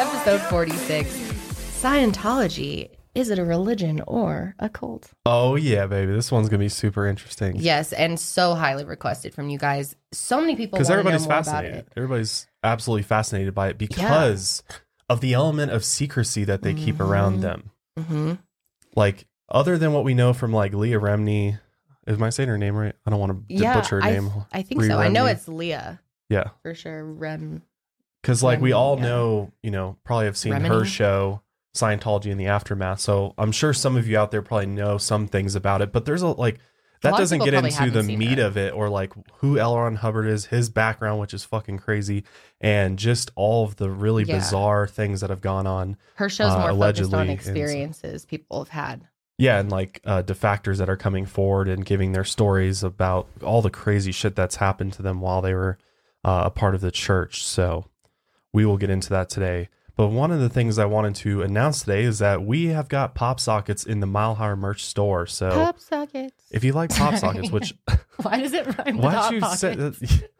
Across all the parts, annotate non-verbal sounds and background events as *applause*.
Episode 46 Scientology. Is it a religion or a cult? Oh yeah, baby. This one's gonna be super interesting. Yes, and so highly requested from you guys. So many people Because everybody's fascinated. Everybody's absolutely fascinated by it because of the element of secrecy that they keep around Mhm. them. hmm Like other than what we know from like Leah Remini. Am I saying her name right? I don't want to Yeah, butcher her I, name. I think Ree so. I know it's Leah Yeah. for sure. Rem. Because like we all yeah. know, you know, probably have seen her show Scientology in the aftermath. So I'm sure some of you out there probably know some things about it, but there's a like that of doesn't get into the meat of it or like who L. Ron Hubbard is, his background, which is fucking crazy, and just all of the really Yeah. bizarre things that have gone on. Her show's Uh, more focused allegedly, on and- experiences people have had. Yeah, and like uh, defactors that are coming forward and giving their stories about all the crazy shit that's happened to them while they were uh, a part of the church. So we will get into that today. But one of the things I wanted to announce today is that we have got pop sockets in the Mile Higher merch store. So Pop sockets. if you like pop sockets, which *laughs* Why does it rhyme with why hot don't you say pockets? that?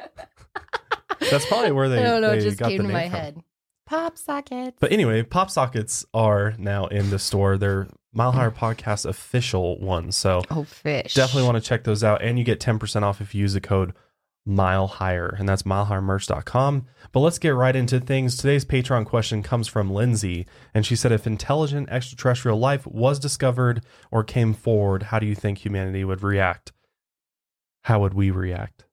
*laughs* That's probably where *laughs* they, I don't know. It just got came the to my from. head. Pop sockets. But anyway, pop sockets are now in the store. They're Mile Higher Podcast official ones. So oh, fish. definitely want to check those out and you get 10% off if you use the code mile higher and that's milehighermerch.com but let's get right into things today's patreon question comes from lindsay and she said if intelligent extraterrestrial life was discovered or came forward how do you think humanity would react how would we react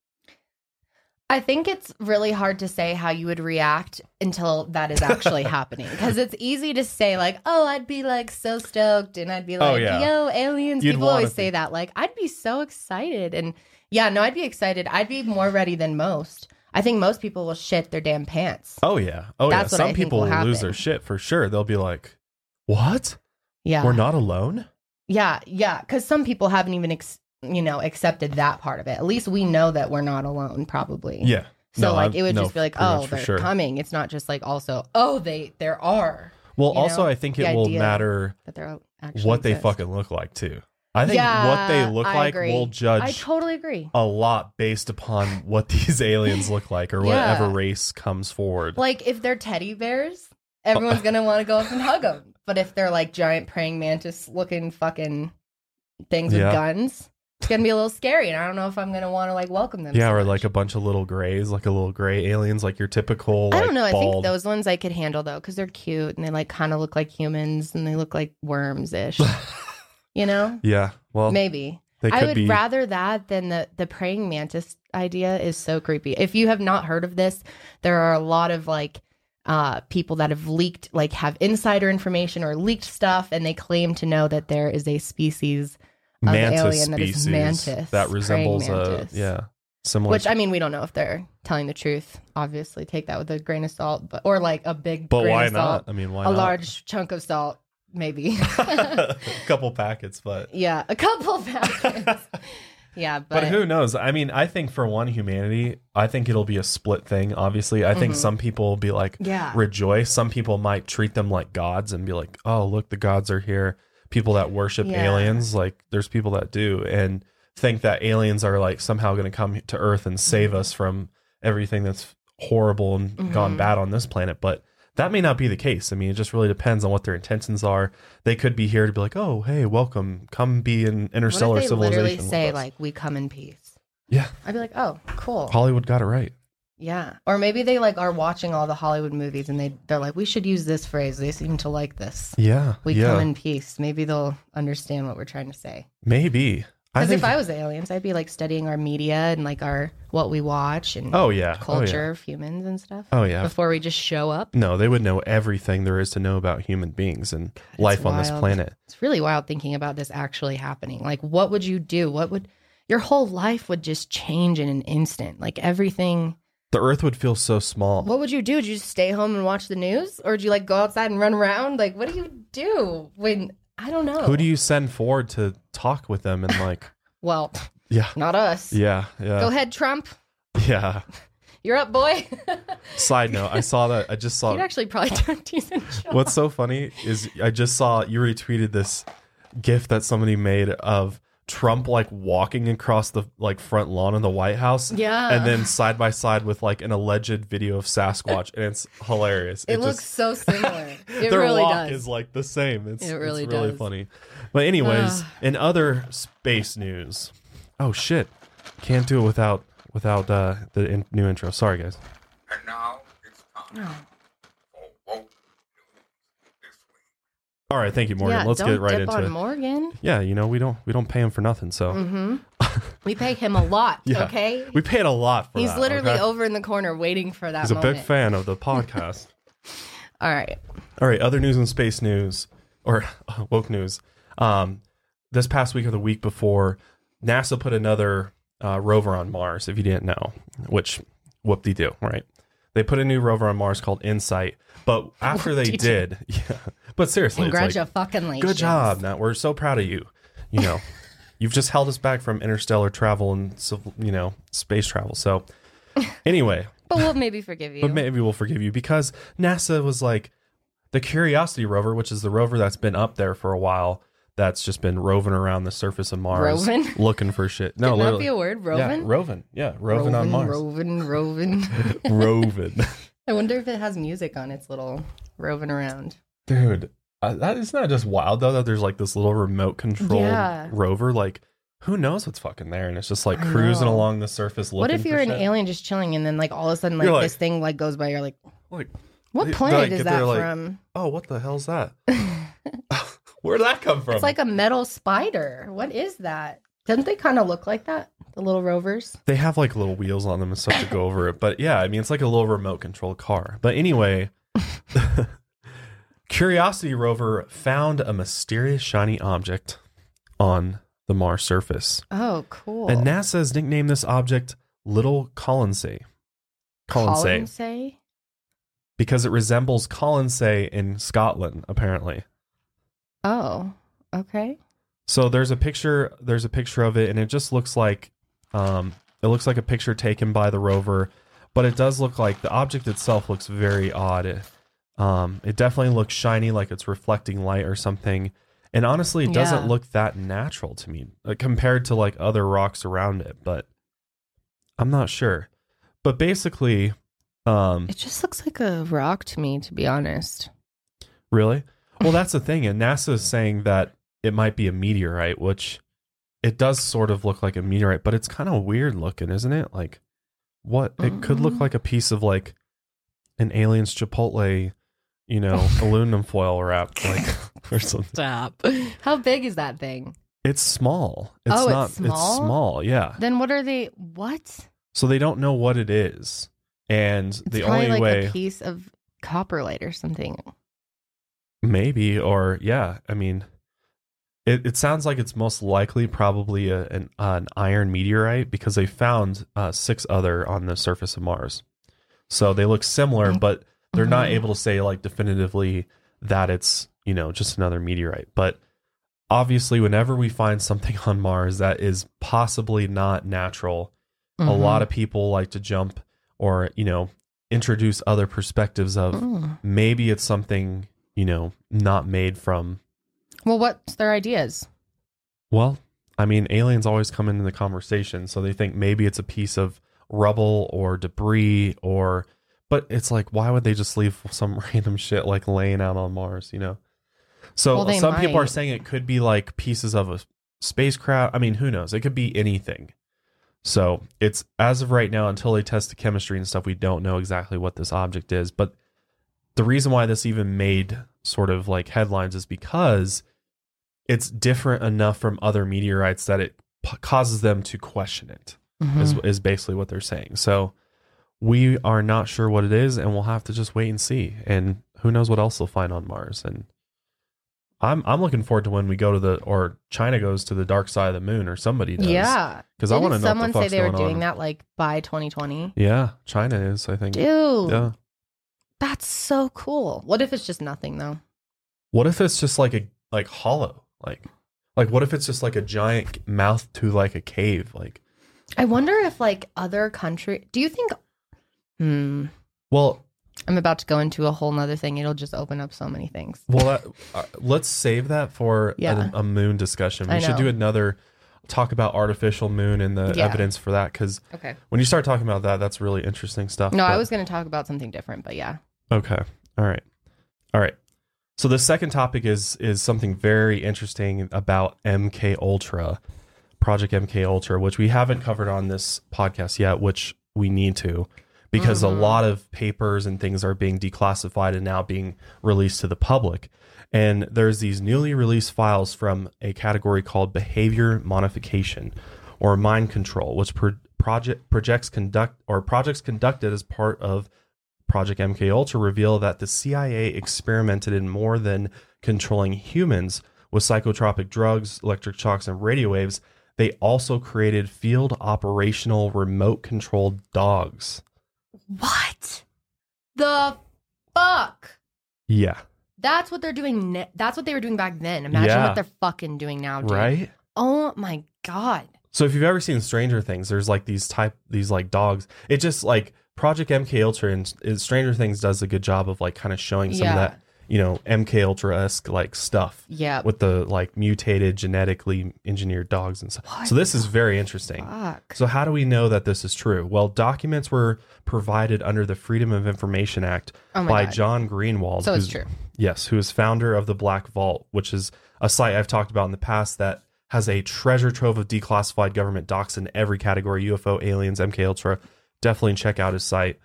I think it's really hard to say how you would react until that is actually *laughs* happening. Because it's easy to say, like, oh, I'd be like so stoked and I'd be Oh, like, yeah. yo, aliens. You'd People always say that. Like, I'd be so excited. And yeah, no, I'd be excited. I'd be more ready than most. I think most people will shit their damn pants. oh yeah oh That's yeah some people will will lose their shit for sure they'll be like what Yeah. we're not alone Yeah. Yeah. Because some people haven't even, ex- you know, accepted that part of it. At least we know that we're not alone, probably. yeah So No, like it would no, just be like, oh, they're sure. coming. It's not just like also, oh, they there are well you also know, i think the it will matter that they're out- actually what they exist. fucking look like too. I think what they look I like agree. will judge I totally agree. a lot based upon what *laughs* these aliens look like or Yeah. whatever race comes forward. Like if they're teddy bears, everyone's gonna want to go up and hug them. But if they're like giant praying mantis looking fucking things with Yeah. guns, it's gonna be a little scary. And I don't know if I'm gonna want to like welcome them. yeah, so or much. like a bunch of little grays, like a little gray aliens, like your typical. I don't know. I think those ones I could handle though, because they're cute and they like kind of look like humans and they look like worms ish. *laughs* you know, Yeah, well, maybe. they I would be. rather that than the the praying mantis idea is so creepy. If you have not heard of this, there are a lot of like uh people that have leaked like have insider information or leaked stuff and they claim to know that there is a species of mantis alien that is species mantis, that resembles a yeah similar. which I mean we don't know if they're telling the truth. Obviously, take that with a grain of salt, but or like a big but why not? salt, I mean, why a not? large chunk of salt, maybe. a *laughs* couple packets, but yeah, a couple *laughs* packets. yeah, but, But, who knows? I mean, I think for one, humanity, I think it'll be a split thing. Obviously, I think Mhm. some people will be like, Yeah. rejoice. Some people might treat them like gods and be like, oh, look, the gods are here. People that worship Yeah. aliens, like, there's people that do and think that aliens are like somehow going to come to Earth and save Mm-hmm. us from everything that's horrible and gone Mhm. bad on this planet. But that may not be the case. I mean, it just really depends on what their intentions are. They could be here to be like, oh, hey, welcome. Come be an interstellar what if they civilization. literally say us." like we come in peace? yeah, I'd be like, oh, cool. Hollywood got it right. Yeah. Or maybe they like are watching all the Hollywood movies and they they're like, we should use this phrase. They seem to like this. Yeah. We yeah. come in peace. Maybe they'll understand what we're trying to say. Maybe. Because if I was aliens, I'd be like studying our media and like our what we watch and oh yeah. Oh, culture of humans and stuff Oh yeah. Oh yeah. before we just show up. No, they would know everything there is to know about human beings and life on this wild. planet. It's really wild thinking about this actually happening. Like, what would you do? What would your whole life would just change in an instant? Like everything. The Earth would feel so small. What would you do? Would you just stay home and watch the news, or do you like go outside and run around? Like, what do you do when I don't know? Who do you send forward to talk with them and like? *laughs* Well, Yeah. not us. Yeah. Yeah. Go ahead, Trump. Yeah. *laughs* You're up, boy. *laughs* Side note: I saw that. I just saw. You'd actually probably do a decent job. What's so funny is I just saw you retweeted this gif that somebody made of Trump like walking across the like front lawn of the White House. Yeah. And then side by side with like an alleged video of Sasquatch, and it's hilarious. It, looks just- so similar. *laughs* It their really walk does. is like the same. It's It really it's really does. funny. But anyways, Ugh. in other space news, oh shit, can't do it without without uh, the in- new intro. Sorry guys. And now it's time for woke news this week. All right, thank you, Morgan. yeah, Let's get right into on it. Morgan. Yeah, you know we don't we don't pay him for nothing, so mm-hmm. *laughs* we pay him a lot. Yeah. Okay. we paid a lot for He's that, literally okay? over in the corner waiting for that He's a big fan of the *laughs* podcast. All right. All right, other news and space news or *laughs* woke news. Um, this past week or the week before, NASA put another uh, rover on Mars. If you didn't know, which whoop de do, right? They put a new rover on Mars called InSight. But *laughs* after they did, *laughs* yeah. But seriously, it's like, good job, Matt. We're so proud of you. You know, *laughs* you've just held us back from interstellar travel and you know space travel. So anyway, But we'll maybe forgive you. but maybe we'll forgive you because NASA was like the Curiosity rover, which is the rover that's been up there for a while. That's just been roving around the surface of Mars, Roving? *laughs* looking for shit. No, Could that literally, be a word? yeah, Roving? roving, yeah, roving on Mars, Roving, *laughs* roving. roving, I wonder if it has music on its little roving around. dude. Uh, that is not just wild though. That there's like this little remote control Yeah. rover. Like, who knows what's fucking there? And it's just like I cruising know. along the surface. Looking What if you're an shit. alien just chilling and then like all of a sudden like, like- this thing like goes by? You're like, Like, what planet like, is that there, from? oh, what the hell's that? *laughs* Where'd that come from? It's like a metal spider. What is that? Doesn't they kind of look like that? The little rovers. they have like little wheels on them and stuff to go over it. But yeah, I mean, it's like a little remote control car. But anyway, *laughs* Curiosity rover found a mysterious shiny object on the Mars surface. Oh, cool. And NASA has nicknamed this object Little Colonsay. Colonsay. Colonsay? Because it resembles Colonsay in Scotland, apparently. Oh, okay. So there's a picture. There's a picture of it, and it just looks like, um, it looks like a picture taken by the rover, but it does look like the object itself looks very odd. It, um, it definitely looks shiny, like it's reflecting light or something. And honestly, it doesn't Yeah. look that natural to me uh, compared to like other rocks around it. But I'm not sure. But basically, um, It just looks like a rock to me, to be honest. Really? Well, that's the thing. And NASA is saying that it might be a meteorite, which it does sort of look like a meteorite, but it's kind of weird looking, isn't it? Like, what? It could look Mhm. like a piece of like an alien's Chipotle, you know, *laughs* aluminum foil wrap, like, *laughs* *laughs* or something. Stop. How big is that thing? It's small. It's Oh, it's not, small? small. Yeah. Then what are they? What? So they don't know what it is. And It's the probably only like way. a piece of copperlight or something. Maybe, or yeah, I mean, it, it sounds like it's most likely probably a, an, an iron meteorite because they found uh, six other on the surface of Mars. So they look similar, but they're not Mhm. able to say like definitively that it's, you know, just another meteorite. But obviously, whenever we find something *laughs* on Mars that is possibly not natural, a Mm-hmm. lot of people like to jump or, you know, introduce other perspectives of Mm. maybe it's something you know not made from. Well, what's their ideas? well i mean aliens always come into the conversation so they think maybe it's a piece of rubble or debris or but it's like why would they just leave some *laughs* random shit like laying out on mars you know? So Well, some people are saying it could be like pieces of a spacecraft i mean who knows? It could be anything. So it's as of right now until they test the chemistry and stuff we don't know exactly what this object is but the reason why this even made sort of like headlines is because it's different enough from other meteorites that it p- causes them to question it is, Mhm. is basically what they're saying so we are not sure what it is and we'll have to just wait and see and who knows what else they'll find on mars and i'm i'm looking forward to when we go to the or china goes to the dark side of the moon or somebody does Yeah. because i want to know someone what the say they were doing on. that like by 2020? yeah china is i think Dude, yeah that's so cool. What if it's just nothing though? What if it's just like a like hollow? Like like what if it's just like a giant mouth to like a cave? Like I wonder if like other country. Do you think? Hmm. well I'm about to go into a whole nother thing. It'll just open up so many things. well that, uh, let's save that for Yeah. a, a moon discussion. We should do another talk about artificial moon and the Yeah. evidence for that because Okay. when you start talking about that, that's really interesting stuff. No, I was going to talk about something different, but yeah. Okay. All right. All right. So the second topic is is something very interesting about MK Ultra, Project MK Ultra, which we haven't covered on this podcast yet, which we need to because a Mhm. lot of papers and things are being declassified and now being released to the public. And there's these newly released files from a category called behavior modification or mind control, which pro- project projects conduct or projects conducted as part of Project MK Ultra reveal that the CIA experimented in more than controlling humans with psychotropic drugs, electric shocks, and radio waves. They also created field operational remote controlled dogs. What the fuck? Yeah. That's what they're doing. Ne- that's what they were doing back then. Imagine Yeah. what they're fucking doing now, dude. Right? Oh my god. So if you've ever seen Stranger Things, there's like these type these like dogs. It just like Project MK Ultra and Stranger Things does a good job of like kind of showing some Yeah. of that, you know, MK Ultra esque like stuff. Yeah. with the like mutated genetically engineered dogs and stuff. What So this is very interesting. Fuck. So how do we know that this is true? Well, documents were provided under the Freedom of Information Act Oh by god. John Greenewald. so it's true. Yes, who is founder of the Black Vault, which is a site I've talked about in the past that has a treasure trove of declassified government docs in every category: UFO, aliens, MK Ultra. Definitely check out his site.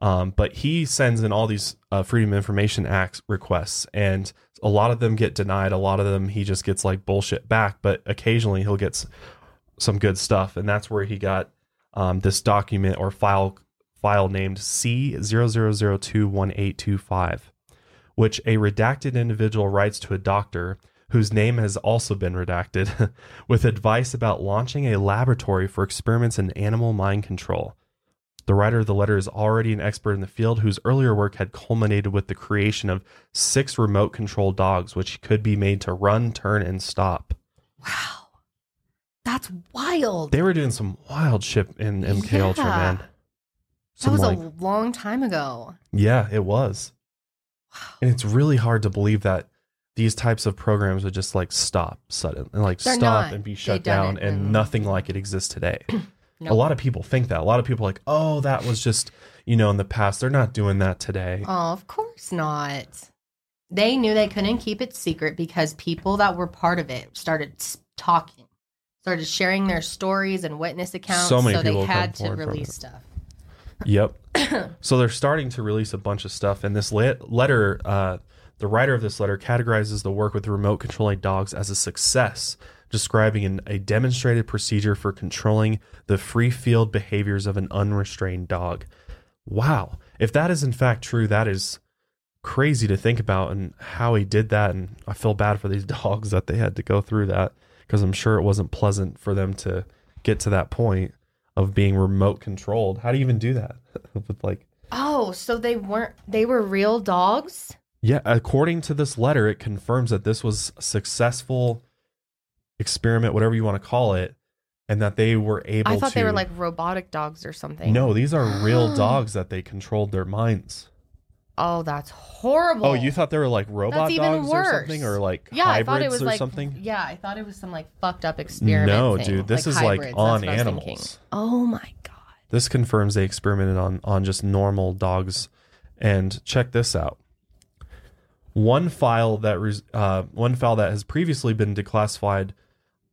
Um, but he sends in all these uh, Freedom Information Act requests, and a lot of them get denied. A lot of them he just gets like bullshit back. But occasionally he'll get some good stuff, and that's where he got um, this document or file file named C 00021825 which a redacted individual writes to a doctor whose name has also been redacted *laughs* with advice about launching a laboratory for experiments in animal mind control. The writer of the letter is already an expert in the field whose earlier work had culminated with the creation of six remote control dogs, which could be made to run, turn, and stop. Wow. That's wild. They were doing some wild shit in MK Ultra, Yeah. man. that Some was like, a long time ago. yeah, it was. And it's really hard to believe that these types of programs would just like stop suddenly and like They're stop not. and be They've shut down and and- nothing like it exists today. *clears throat* Nope. A lot of people think that. A lot of people like, oh, that was just, you know, in the past. They're not doing that today. Oh, of course not. They knew they couldn't keep it secret because people that were part of it started talking, started sharing their stories and witness accounts. So many so they people have had to release stuff. Yep. *coughs* so they're starting to release a bunch of stuff. And this letter, uh, the writer of this letter categorizes the work with remote controlling dogs as a success, describing an, a demonstrated procedure for controlling the free field behaviors of an unrestrained dog. Wow. If that is in fact true, that is crazy to think about and how he did that. And I feel bad for these *laughs* dogs that they had to go through that because I'm sure it wasn't pleasant for them to get to that point of being remote controlled. How do you even do that? *laughs* With like, Oh, so they weren't, they were real dogs? yeah, according to this letter, it confirms that this was successful experiment, whatever you want to call it, and that they were able I thought to. they were like robotic dogs or something. no, these are real *gasps* dogs that they controlled their minds. Oh, that's horrible. Oh, you thought they were like robot dogs or something, worse. or like yeah, I thought it was or like something? Yeah, I thought it was some like fucked up experiment. No, thing, dude, this is hybrids. like on thinking. animals. Oh my god. This confirms they experimented on on just normal dogs. And check this out. One file that uh, one file that has previously been declassified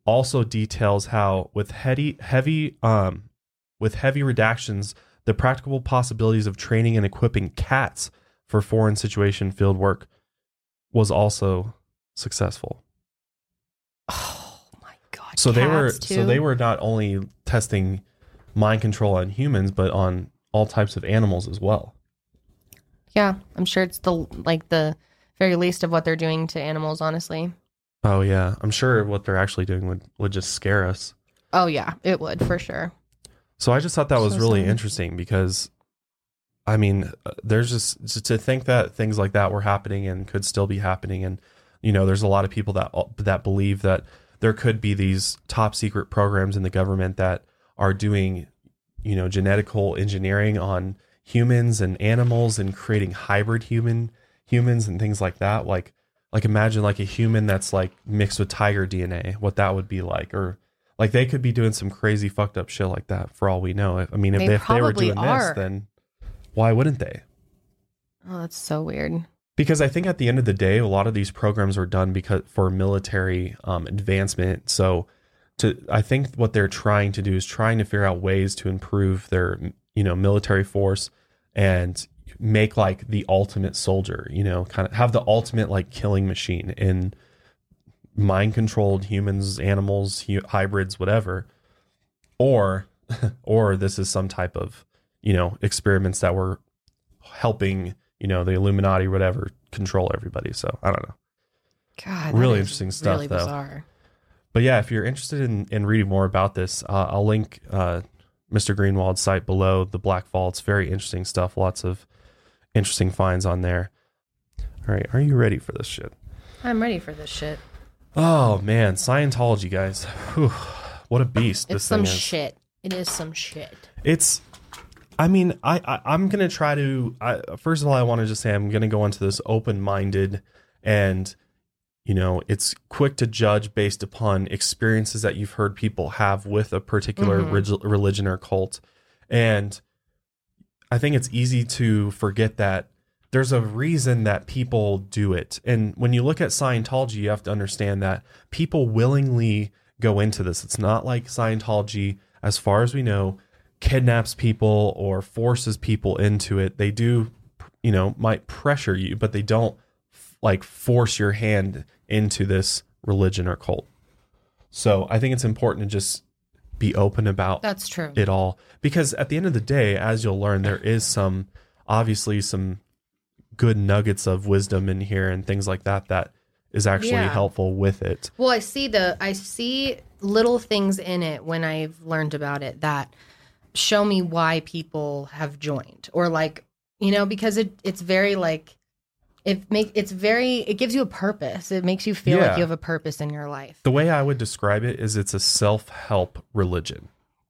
also details how with heavy heavy um with heavy redactions the practical possibilities of training and equipping cats for foreign situation field work was also successful. Oh my god. So they were Cats, so they were not only testing mind control on humans but on all types of animals as well. Yeah, I'm sure it's the like the very least of what they're doing to animals. Honestly. Oh yeah, I'm sure what they're actually doing would would just scare us. Oh yeah, it would for sure. So I just thought that was really sad. interesting because I mean, uh, there's just to- to think that things like that were happening and could still be happening and you know, there's a lot of people that that believe that there could be these top secret programs in the government that are doing you know, genetical engineering on humans and animals and creating hybrid human humans and things like that like like imagine like a human that's like mixed with tiger DNA what that would be like or Like they could be doing some crazy fucked up shit like that for all we know. I mean, if They they, if they were doing are. this, then why wouldn't they? Oh, that's so weird. Because I think at the end of the day, a lot of these programs were done because for military um, advancement. So, to I think what they're trying to do is trying to figure out ways to improve their you know military force and make like the ultimate soldier. You know, kind of have the ultimate like killing machine in mind controlled humans, animals, hu- hybrids, whatever. Or, *laughs* or this is some type of you know experiments that were helping you know the Illuminati, whatever, control everybody. So I don't know. God, Really interesting stuff, Really though. bizarre. But yeah, if you're interested in, in reading more about this, uh, I'll link uh, Mr. Greenewald's site below, the Black Vaults. Very interesting stuff. Lots of interesting finds on there. All right, are you ready for this shit? I'm ready for this shit. Oh man, Scientology, guys. Whew, what a beast It's this some shit. It is some shit. It's. I mean, I, I I'm gonna try to. I, first of all, I want to just say I'm gonna go into this open minded, and you know, it's quick to judge based upon experiences that you've heard people have with a particular Mhm. religion or cult, and I think it's easy to forget that there's a reason that people do it. And when you look at Scientology, you have to understand that people willingly go into this. It's not like Scientology, as far as we know, kidnaps people or forces people into it. They do, you know, might pressure you, but they don't like force your hand into this religion or cult. So I think it's important to just be open about That's true. it all because at the end of the day as you'll learn there is some obviously some good nuggets of wisdom in here and things like that that is actually Yeah. helpful with it Well, I see the I see little things in it when I've learned about it that show me why people have joined or like you know because it it's very like it make it's very it gives you a purpose. It makes you feel Yeah. like you have a purpose in your life. the way i would describe it is it's a self-help religion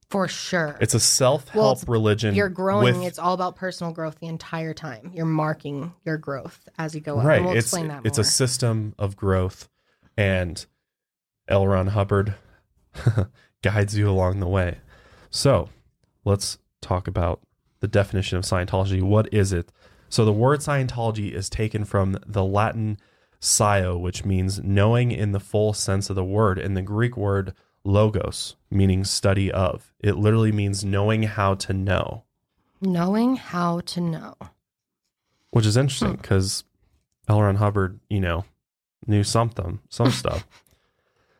For sure. it's a self-help Well, religion you're growing. with- it's all about personal growth the entire time. You're marking your growth as you go up. right And we'll it's explain that it's a system of growth and L. Ron Hubbard *laughs* guides you along the way. So let's talk about the definition of Scientology. What is it? So the word Scientology is taken from the Latin scio, which means knowing in the full sense of the word, and the Greek word logos, meaning study of. It literally means knowing how to know, Knowing how to know. which is interesting Hmm. because L. Ron Hubbard, you know, knew something, some *laughs* stuff.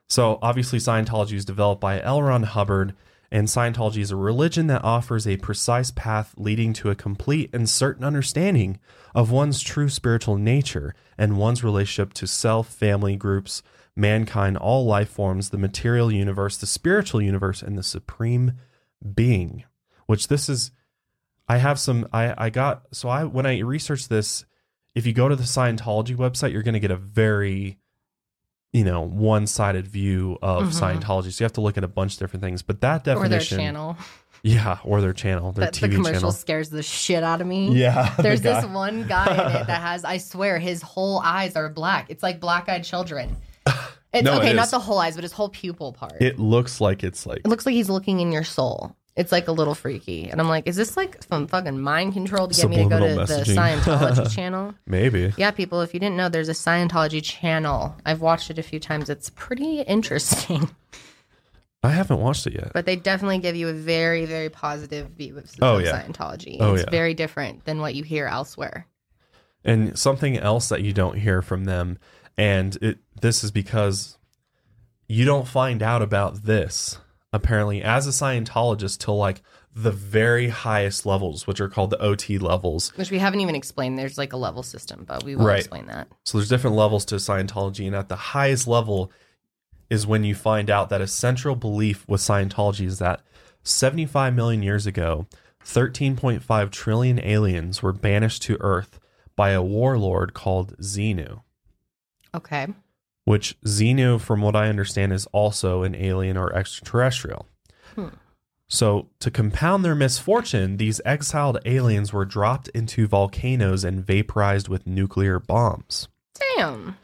So obviously, Scientology is developed by L. Ron Hubbard, and Scientology is a religion that offers a precise path leading to a complete and certain understanding of one's true spiritual nature and one's relationship to self, family, groups, mankind, all life forms, the material universe, the spiritual universe, and the supreme being. Which this is, I have some, I, I got, so I, when I researched this, if you go to the Scientology website, you're going to get a very, you know, one sided view of Mhm. Scientology. So you have to look at a bunch of different things. But that Or their definition, channel. *laughs* yeah, or their channel, their That the TV commercial channel. scares the shit out of me. *laughs* Yeah, There's guy. this one guy in it that *laughs* has, I swear, his whole eyes are black. It's like black eyed children. It's No, it okay, not the whole eyes, but his whole pupil part. It looks like it's like it looks like he's looking in your soul. It's like a little freaky. And I'm like, is this like some fucking mind control to get me to go to Subliminal the messaging. Scientology *laughs* channel? maybe. Yeah, people, if you didn't know, there's a Scientology channel. I've watched it a few times. It's pretty interesting. *laughs* I haven't watched it yet. But they definitely give you a very, very positive view of, Oh, of yeah. Scientology. Oh, it's yeah. very different than what you hear elsewhere. And something else that you don't hear from them, and it this is because you don't find out about this apparently as a Scientologist till like the very highest levels, which are called the OT levels. Which we haven't even explained. There's like a level system, but we will Right. explain that. So there's different levels to Scientology, and at the highest level is when you find out that a central belief with Scientology is that 75 million years ago, 13.5 trillion aliens were banished to Earth by a warlord called Xenu. Okay. Which Xenu, from what I understand, is also an alien or extraterrestrial. Hmm. So, to compound their misfortune, these exiled aliens were dropped into volcanoes and vaporized with nuclear bombs. Damn.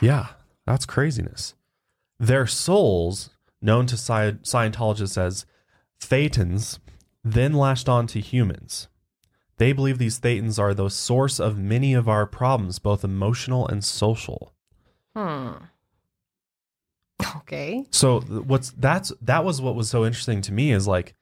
Yeah, that's craziness. Their souls known to Sci- Scientologists as thetans, then lashed on to humans. They believe these thetans are the source of many of our problems, both emotional and social. Hmm. Okay. So what's that's that was what was so interesting to me is like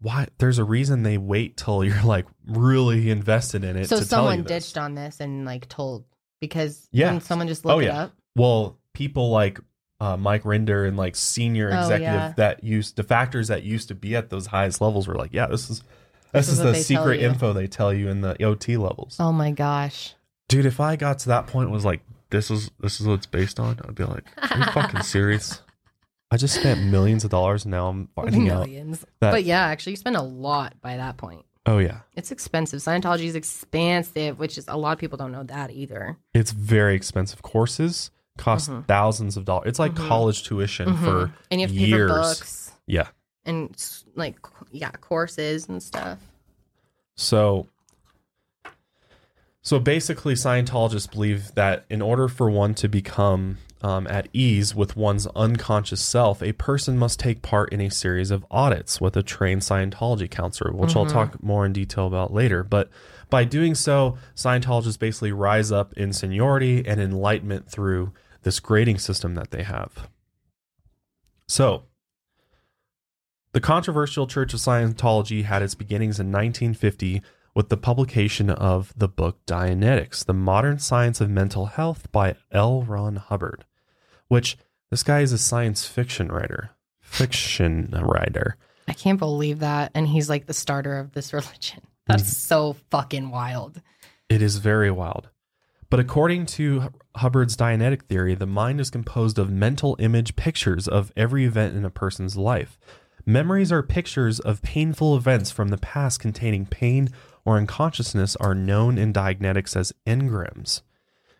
why there's a reason they wait till *laughs* you're like really invested in it So to tell someone ditched on this and like told because Yeah. when someone just looked Oh, it yeah. up. well people like uh, Mike Rinder and like senior Oh, executive yeah. that used the factors that used to be at those highest levels were like yeah this is this, This is, is the secret info they tell you in the OT levels. Oh my gosh. Dude, if I got to that point was like this is this is what it's based on, I'd be like, are you fucking serious? *laughs* I just spent millions of dollars and now I'm finding out Millions. that But yeah, actually you spend a lot by that point. oh yeah, It's expensive. Scientology is expansive, which is a lot of people don't know that either. it's very expensive. Courses cost Mhm. thousands of dollars. It's like Mhm. college tuition for Mhm. and you have to pay years. for books yeah. and like yeah, courses and stuff. So so basically Scientologists believe that in order for one to become um, at ease with one's unconscious self, a person must take part in a series of audits with a trained Scientology counselor, which I'll Mhm. talk more in detail about later. But by doing so, Scientologists basically rise up in seniority and enlightenment through this grading system that they have. So, the controversial Church of Scientology had its beginnings in 1950 with the publication of the book Dianetics, The Modern Science of Mental Health by L. Ron Hubbard, which this guy is a science fiction writer. Fiction writer. I can't believe that. And he's like the starter of this *laughs* religion. That's Mm-hmm. so fucking wild. It is very wild. But according to Hubbard's Dianetic theory, the mind is composed of mental image pictures of every event in a person's life. Memories are pictures of painful events from the past containing pain or unconsciousness are known in Dianetics as engrams.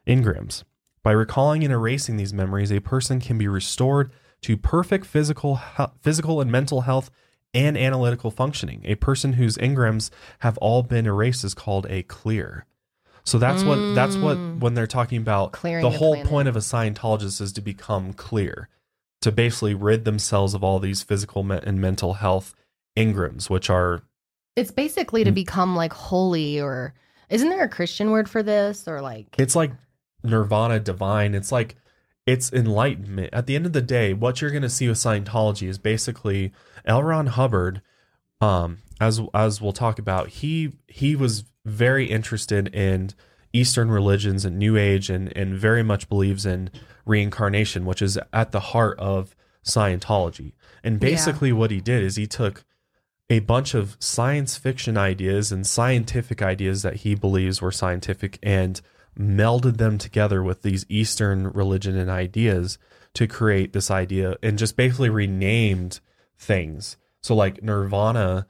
Engrams. By recalling and erasing these memories, a person can be restored to perfect physical, physical and mental health and analytical functioning. A person whose engrams have all been erased is called a clear. So that's what that's what Mm. when they're talking about Clearing the the whole planet. point of a Scientologist is to become clear, to basically rid themselves of all these physical and mental health engrams, which are It's basically to Mm. become like holy or isn't there a Christian word for this? Or like it's like nirvana divine. It's like it's enlightenment. At the end of the day what you're going to see with scientology is basically L. Ron Hubbard um as as we'll talk about he he was very interested in eastern religions and new age and and very much believes in reincarnation which is at the heart of scientology. And basically what he did is he took a bunch of science fiction ideas and scientific ideas that he believes were scientific and melded them together with these Eastern religion and ideas to create this idea and just basically renamed things. So like Nirvana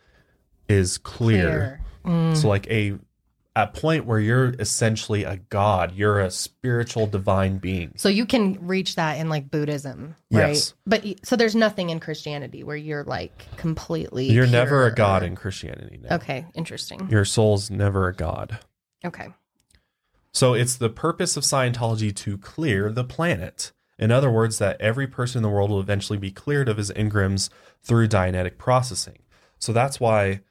is clear. Mm. So like a a point where you're essentially a god, you're a spiritual divine being. So you can reach that in like Buddhism, right? Yes. But so there's nothing in Christianity where you're like completely. You're never a god in Christianity. No. Okay, interesting. Your soul's never a god. Okay. So it's the purpose of Scientology to clear the planet. In other words, that every person in the world will eventually be cleared of his engrams through Dianetic processing. So that's why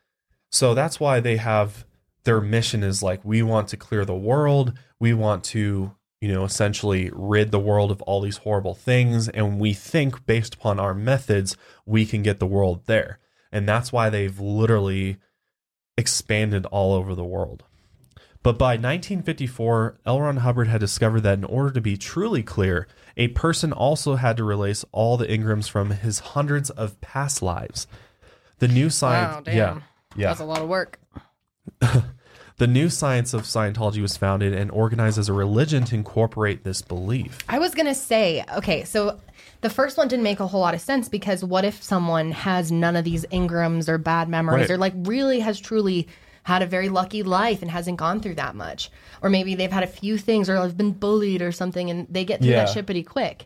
so that's why they have their mission is like we want to clear the world, we want to, you know, essentially rid the world of all these horrible things and we think based upon our methods we can get the world there. And that's why they've literally expanded all over the world. But by 1954, L. Ron Hubbard had discovered that in order to be truly clear, a person also had to release all the engrams from his hundreds of past lives. The new Wow, science, damn. yeah, yeah. That's a lot of work. *laughs* The new science of Scientology was founded and organized as a religion to incorporate this belief. I was gonna say, okay, so the first one didn't make a whole lot of sense because what if someone has none of these engrams or bad memories Right. or like really has truly had a very lucky life and hasn't gone through that much? Or maybe they've had a few things or have been bullied or something and they get through Yeah. that shit pretty quick.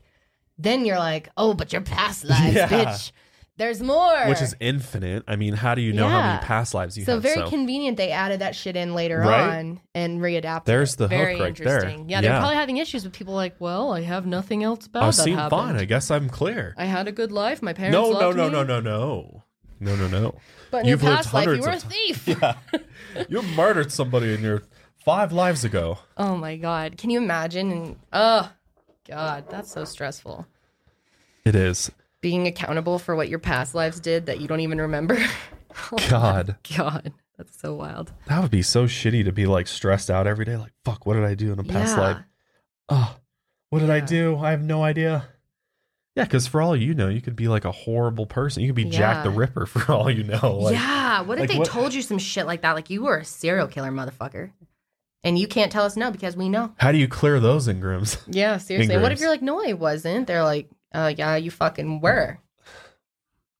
Then you're like, oh, but your past *laughs* lives, Yeah. bitch. There's more. which is infinite. I mean, how do you know how many past lives you have? so have? very convenient they added that shit in later Right? on and readapted. There's it. the hook very right there. Yeah, they're Yeah. probably having issues with people like, well, I have nothing else bad I that seem happened. fine. I guess I'm clear. I had a good life. My parents No, no, loved no, me. no, no, no, no, no, no. But in You've your lived past life, you were a thief. *laughs* Yeah, you murdered somebody in your five lives ago. Oh my god, can you imagine? And oh god, that's so stressful. It is. Being accountable for what your past lives did that you don't even remember. *laughs* Oh God, God, that's so wild. that would be so shitty to be like stressed out every day. Like, fuck, what did I do in a past Yeah. life? Oh, what did I do? I have no idea. Yeah, because for all you know, you could be like a horrible person. You could be Jack the Ripper *laughs* for all you know. Like, yeah. What if like they what- told you some shit like that? Like you were a serial killer, motherfucker, and you can't tell us no because we know. How do you clear those engrams? Yeah, *laughs* seriously. What if engrams. you're like, no, I wasn't? They're like, uh, yeah, you fucking were,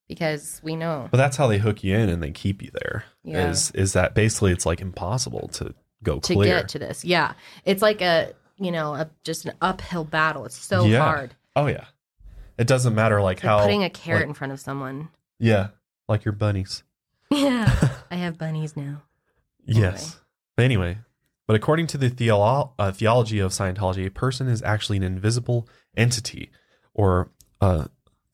because we know. But that's how they hook you in and they keep you there. Yeah. Is is that basically it's like impossible to go to clear. get to this. Yeah, it's like a you know a just an uphill battle. It's so Yeah. hard. oh yeah. It doesn't matter like like how putting a carrot like- in front of someone. Yeah. Like your bunnies. *laughs* Yeah, *laughs* I have bunnies now. Yes. But anyway, but according to the theolo- uh, theology of Scientology, a person is actually an invisible entity or uh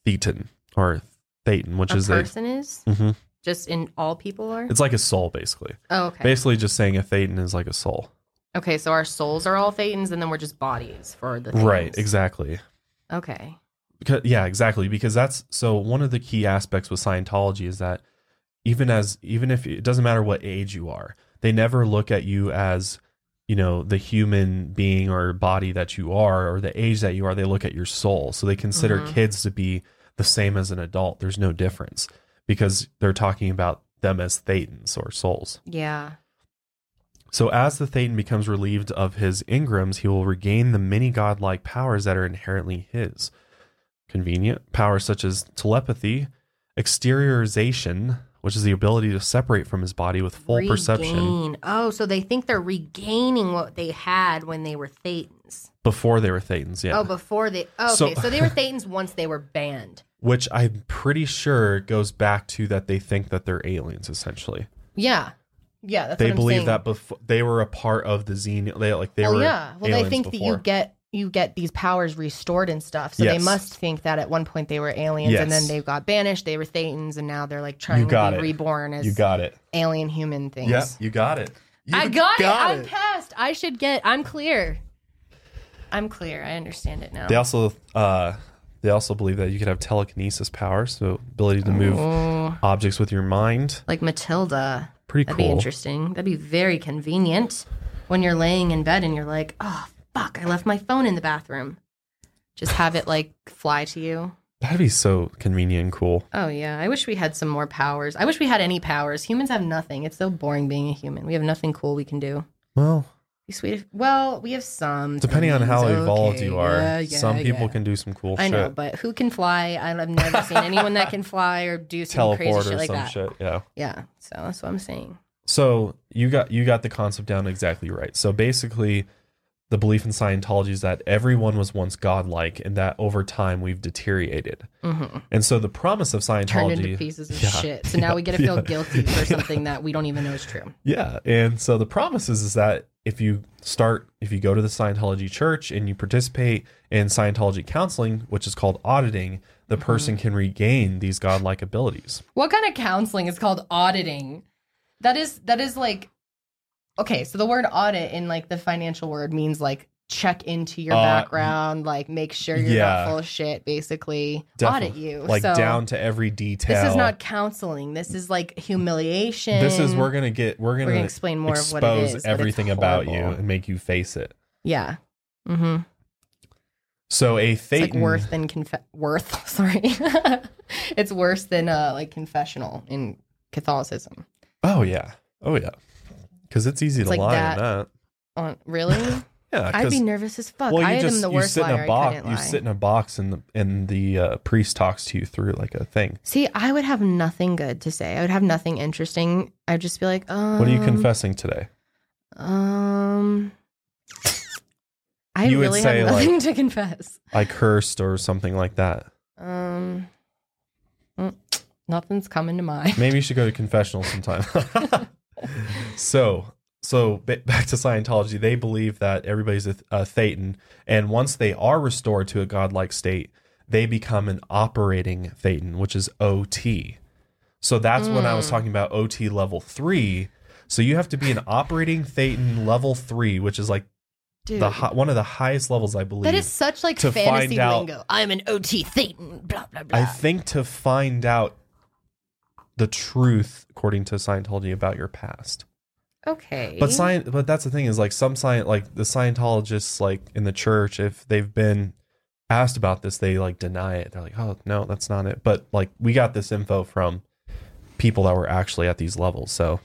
thetan or thetan, which is a is person is a Mhm. just in all people are. it's like a soul basically. Oh, okay. Basically just saying a thetan is like a soul. Okay, so our souls are all thetans, and then we're just bodies for the Right, exactly. Okay. Because, yeah, exactly. Because that's so one of the key aspects with Scientology is that even as even if it doesn't matter what age you are, they never look at you as you know the human being or body that you are or the age that you are. They look at your soul. So they consider Mhm. kids to be the same as an adult. There's no difference because they're talking about them as thetans or souls. Yeah. So, as the Thetan becomes relieved of his engrams, he will regain the many godlike powers that are inherently his. Convenient powers such as telepathy, exteriorization, which is the ability to separate from his body with full perception Oh, so they think they're regaining what they had when they were thetans. before they were Thetans. Yeah. Oh, before they. Oh, okay, so, they were thetans once they were banned. which I'm pretty sure goes back to that they think that they're aliens, essentially. Yeah. Yeah, that's they what I'm believe saying. that before they were a part of the Xen. They like they oh were. yeah. Well, they think that you get you get these powers restored and stuff. So they must think that at one point they were aliens and then they got banished. They were thetans and now they're like trying got to be it. reborn as You got it. alien human things. Yep, you got it. I You got, it. I'm past. I should get. I'm clear. I'm clear. I understand it now. They also uh, they also believe that you could have telekinesis powers, so ability to move Oh, objects with your mind. like Matilda. Pretty That'd cool. be interesting. That'd be very convenient when you're laying in bed and you're like, oh fuck, I left my phone in the bathroom. Just have it like fly to you. That'd be so convenient and cool. Oh yeah, I wish we had some more powers. I wish we had any powers. Humans have nothing. It's so boring being a human. We have nothing cool we can do. Well, Be sweet. If, well, we have some. depending on how evolved Okay, you are, yeah, yeah, some people yeah. can do some cool I shit. know, but who can fly? I've never seen anyone that can *laughs* fly or do some crazy Teleport shit like some that. shit. Yeah. Yeah, so that's what I'm saying. So you got you got the concept down exactly right. So basically, the belief in Scientology is that everyone was once godlike, and that over time we've deteriorated. hmm And so the promise of Scientology Turned into pieces of Yeah. shit. So now we get to feel *laughs* Yeah. guilty for *laughs* something that we don't even know is true. Yeah, and so the promise is, is that if you start, if you go to the Scientology church and you participate in Scientology counseling, which is called auditing, the Mm-hmm. person can regain these godlike abilities. What kind of counseling is called auditing? That is that is like okay. So the word audit in like the financial word means like check into your Uh, background, like make sure you're yeah. not full of shit. Basically, audit Definitely. you like So down to every detail. This is not counseling. This is like humiliation. This is we're gonna get we're We're gonna, gonna explain more of what expose it's everything about you and make you face it. Yeah. Mm-hmm. So a It's like worse than conf- worth. *laughs* Sorry, it's worse than uh like confessional in Catholicism. oh yeah, oh yeah, because it's easy It's to like lie that. in that. On really, *laughs* Yeah, I'd be nervous as fuck. well, you I just am the you worst sit in liar. a I box. couldn't You sit in a box, and the and the uh, priest talks to you through like a thing. See, I would have nothing good to say. I would have nothing interesting. I'd just be like, um, What are you confessing today? Um, I You would really say, have like- nothing *laughs* to confess. I cursed or something like that. Um, Nothing's coming to mind. Maybe you should go to *laughs* confessional sometime. So, so back to Scientology, they believe that everybody's a, a thetan, and once they are restored to a godlike state, they become an operating thetan, which is OT. So that's when I was hmm. talking about OT level three. So you have to be an operating thetan level three, which is like Dude, the hi- one of the highest levels, I believe. that is such like to fantasy find out- lingo. I'm an OT Thetan. Blah blah blah. I think to find out the truth according to Scientology about your past. okay. But science, but that's the thing is like some science, like the Scientologists, like in the church, if they've been asked about this, they like deny it. They're like, "Oh no, that's not it." But like we got this info from people that were actually at these levels. So,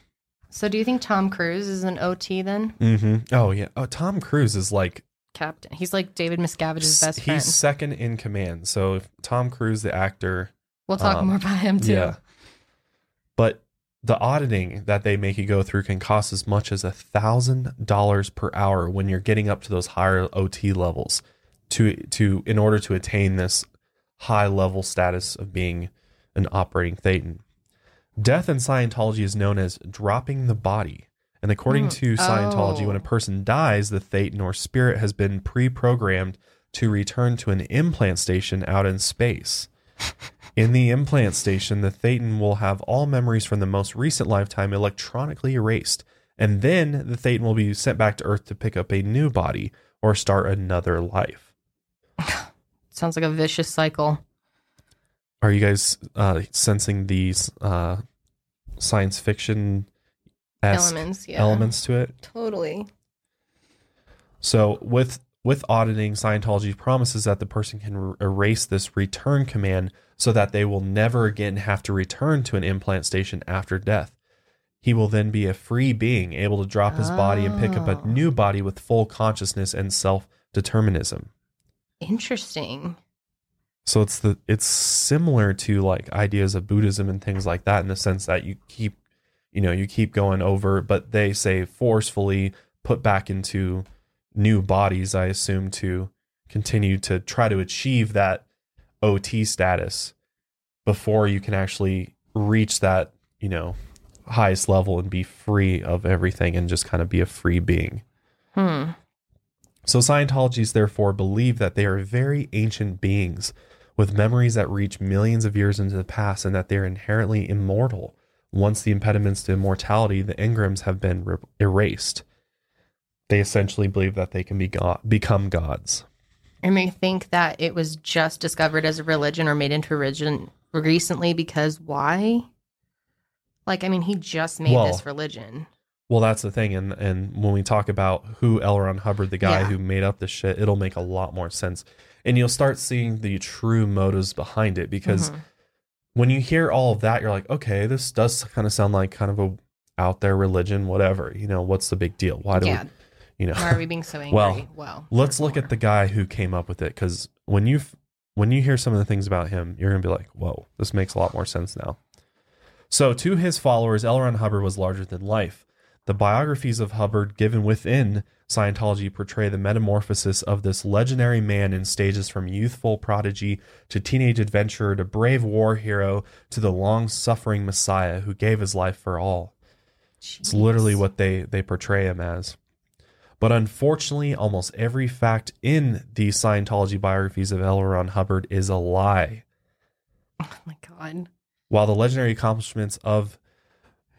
So do you think Tom Cruise is an OT then? hmm oh yeah, oh Tom Cruise is like Captain. He's like David Miscavige's best he's friend. second in command. So if Tom Cruise, the actor, We'll talk um, more about him too. Yeah. But the auditing that they make you go through can cost as much as a thousand dollars per hour when you're getting up to those higher OT levels to to in order to attain this high level status of being an operating thetan. Death in Scientology is known as dropping the body. And according Hmm. to Scientology, Oh. when a person dies, the thetan or spirit has been pre programmed to return to an implant station out in space. In the implant station, the Thetan will have all memories from the most recent lifetime electronically erased, and then the Thetan will be sent back to Earth to pick up a new body or start another life. *sighs* Sounds like a vicious cycle. Are you guys uh, sensing these uh, science fiction Elements, yeah. elements to it? Totally. So with with auditing, Scientology promises that the person can er- erase this return command so that they will never again have to return to an implant station after death. He will then be a free being, able to drop his body and pick up Oh. a new body with full consciousness and self determinism. Interesting. So it's the it's similar to like ideas of Buddhism and things like that in the sense that you keep you know you keep going over, but they say forcefully put back into new bodies. I assume to continue to try to achieve that OT status before you can actually reach that you know highest level and be free of everything and just kind of be a free being. Hmm. So Scientologists therefore believe that they are very ancient beings with memories that reach millions of years into the past and that they're inherently immortal. Once the impediments to immortality, the engrams have been re- erased. They essentially believe that they can be god- become gods. And they think that it was just discovered as a religion or made into a religion recently because why? Like, I mean, he just made Well, this religion. Well, that's the thing, and and when we talk about who L. Ron Hubbard, the guy Yeah. who made up this shit, it'll make a lot more sense, and you'll start seeing the true motives behind it because Mhm. when you hear all of that, you're like, okay, this does kind of sound like kind of a out there religion, whatever. You know, what's the big deal? Why do yeah. we, you know? Why are we being so *laughs* angry? Well, well, Let's look more. at the guy who came up with it because when you when you hear some of the things about him, you're gonna be like, whoa, this makes a lot more sense now. So, to his followers, L. Ron Hubbard was larger than life. The biographies of Hubbard given within Scientology portray the metamorphosis of this legendary man in stages from youthful prodigy to teenage adventurer to brave war hero to the long suffering messiah who gave his life for all. It's literally what they they portray him as. But unfortunately, almost every fact in the Scientology biographies of L. Ron Hubbard is a lie. Oh my god. While the legendary accomplishments of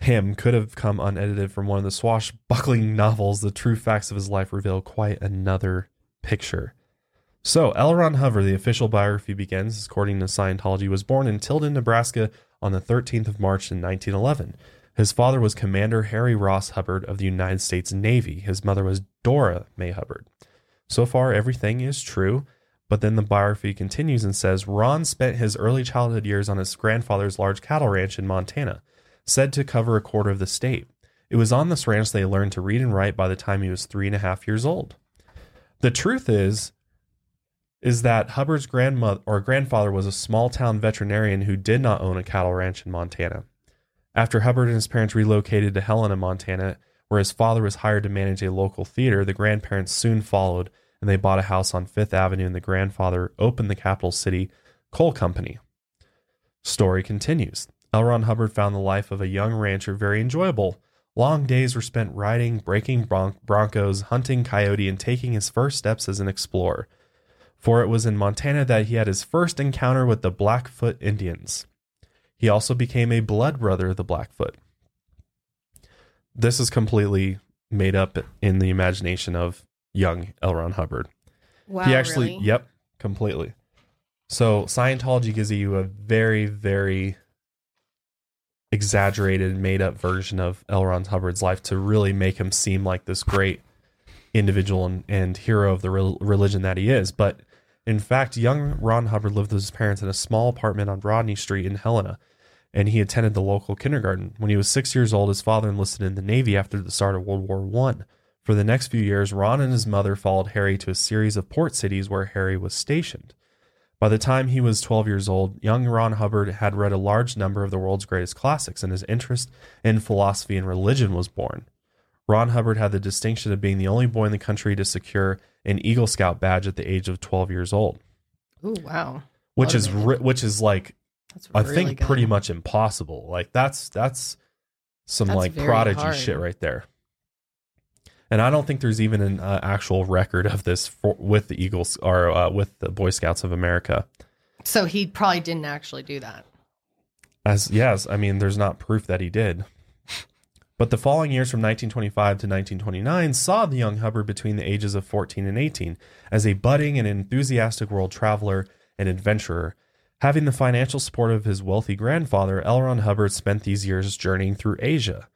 him could have come unedited from one of the swashbuckling novels, the true facts of his life reveal quite another picture. So, L. Ron Hubbard, the official biography begins, according to Scientology, was born in Tilden, Nebraska on the 13th of March in 1911. His father was Commander Harry Ross Hubbard of the United States Navy. His mother was Dora May Hubbard. So far, everything is true, but then the biography continues and says Ron spent his early childhood years on his grandfather's large cattle ranch in Montana, said to cover a quarter of the state. It was on this ranch they learned to read and write by the time he was three and a half years old. The truth is, is that Hubbard's grandmother or grandfather was a small town veterinarian who did not own a cattle ranch in Montana. After Hubbard and his parents relocated to Helena, Montana, where his father was hired to manage a local theater, the grandparents soon followed and they bought a house on Fifth Avenue and the grandfather opened the capital city coal company. Story continues. L. Ron Hubbard found the life of a young rancher very enjoyable. Long days were spent riding, breaking bron- broncos, hunting coyote, and taking his first steps as an explorer. For it was in Montana that he had his first encounter with the Blackfoot Indians. He also became a blood brother of the Blackfoot. This is completely made up in the imagination of young L. Ron Hubbard. Wow. he actually, really? yep, completely. So Scientology gives you a very, very exaggerated, made up version of L. Ron Hubbard's life to really make him seem like this great individual and, and hero of the rel- religion that he is. But in fact, young Ron Hubbard lived with his parents in a small apartment on Rodney Street in Helena, and he attended the local kindergarten. When he was six years old, his father enlisted in the Navy after the start of World War One. For the next few years, Ron and his mother followed Harry to a series of port cities where Harry was stationed. By the time he was 12 years old, young Ron Hubbard had read a large number of the world's greatest classics, and his interest in philosophy and religion was born. Ron Hubbard had the distinction of being the only boy in the country to secure an Eagle Scout badge at the age of 12 years old, Ooh, wow. which is ri- which is like That's I really think good. pretty much impossible. Like that's that's some That's like prodigy hard. shit right there. And I don't think there's even an uh, actual record of this for, with the Eagles or uh, with the Boy Scouts of America. So he probably didn't actually do that. As yes, I mean, there's not proof that he did. But the following years from 1925 to 1929 saw the young Hubbard between the ages of 14 and 18 as a budding and enthusiastic world traveler and adventurer. Having the financial support of his wealthy grandfather, L. Ron Hubbard spent these years journeying through Asia,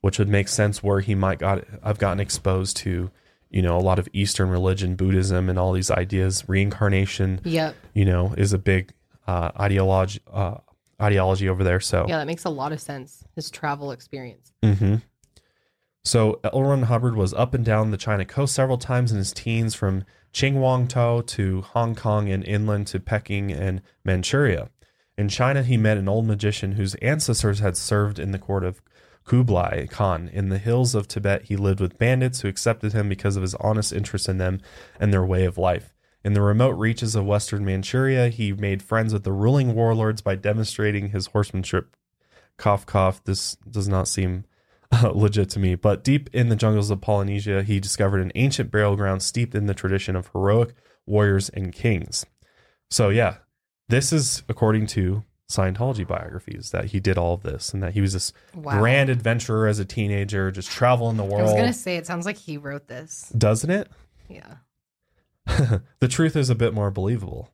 which would make sense where he might got have gotten exposed to, you know, a lot of Eastern religion, Buddhism, and all these ideas. Reincarnation, Yep. you know, is a big uh, ideology uh, ideology over there. So Yeah, that makes a lot of sense. His travel experience. hmm So L. Ron Hubbard was up and down the China coast several times in his teens, from Qinghuangtou to Hong Kong and inland to Peking and Manchuria. In China, he met an old magician whose ancestors had served in the court of Kublai Khan. In the hills of Tibet, he lived with bandits who accepted him because of his honest interest in them and their way of life. In the remote reaches of western Manchuria, he made friends with the ruling warlords by demonstrating his horsemanship. Cough, cough. This does not seem *laughs* legit to me. But deep in the jungles of Polynesia, he discovered an ancient burial ground steeped in the tradition of heroic warriors and kings. So, yeah, this is according to Scientology biographies that he did all of this and that he was this Wow. grand adventurer as a teenager, just traveling the world. I was gonna say it sounds like he wrote this. Doesn't it? Yeah. *laughs* the truth is a bit more believable.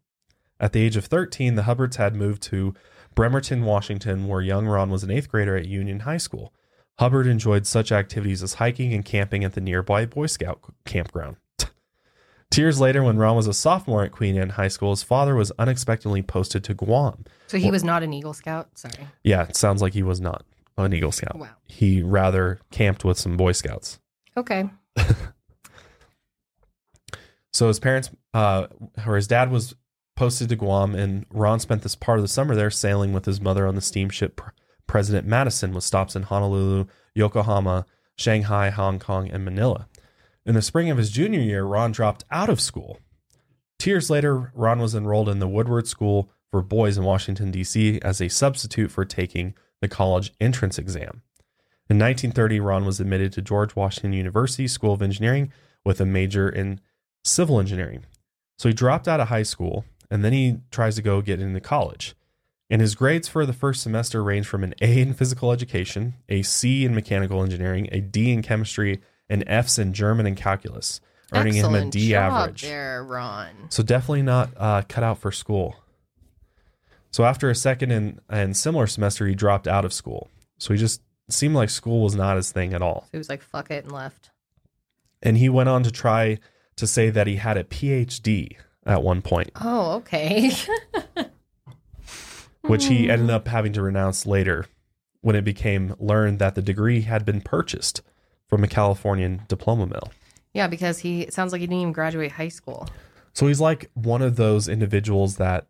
At the age of 13, the Hubbards had moved to Bremerton, Washington, where young Ron was an eighth grader at Union High School. Hubbard enjoyed such activities as hiking and camping at the nearby Boy Scout campground. *laughs* Two years later, when Ron was a sophomore at Queen Anne High School, his father was unexpectedly posted to Guam. So he was not an Eagle Scout. Sorry. Yeah, it sounds like he was not an Eagle Scout. Wow. He rather camped with some Boy Scouts. Okay. *laughs* So his parents, uh, or his dad was posted to Guam, and Ron spent this part of the summer there sailing with his mother on the steamship President Madison with stops in Honolulu, Yokohama, Shanghai, Hong Kong, and Manila. In the spring of his junior year, Ron dropped out of school. Two years later, Ron was enrolled in the Woodward School for Boys in Washington, D.C., as a substitute for taking the college entrance exam. In 1930, Ron was admitted to George Washington University School of Engineering with a major in civil engineering. So he dropped out of high school and then he tries to go get into college. And his grades for the first semester range from an A in physical education, a C in mechanical engineering, a D in chemistry, and F's in German and calculus, earning him a D job average. there, Ron. So definitely not uh, cut out for school. So after a second and, and similar semester, he dropped out of school. So he just seemed like school was not his thing at all. So he was like, "Fuck it," and left. And he went on to try to say that he had a PhD at one point, Oh, okay. *laughs* which he ended up having to renounce later when it became learned that the degree had been purchased from a Californian diploma mill. yeah, because he sounds like he didn't even graduate high school. So he's like one of those individuals that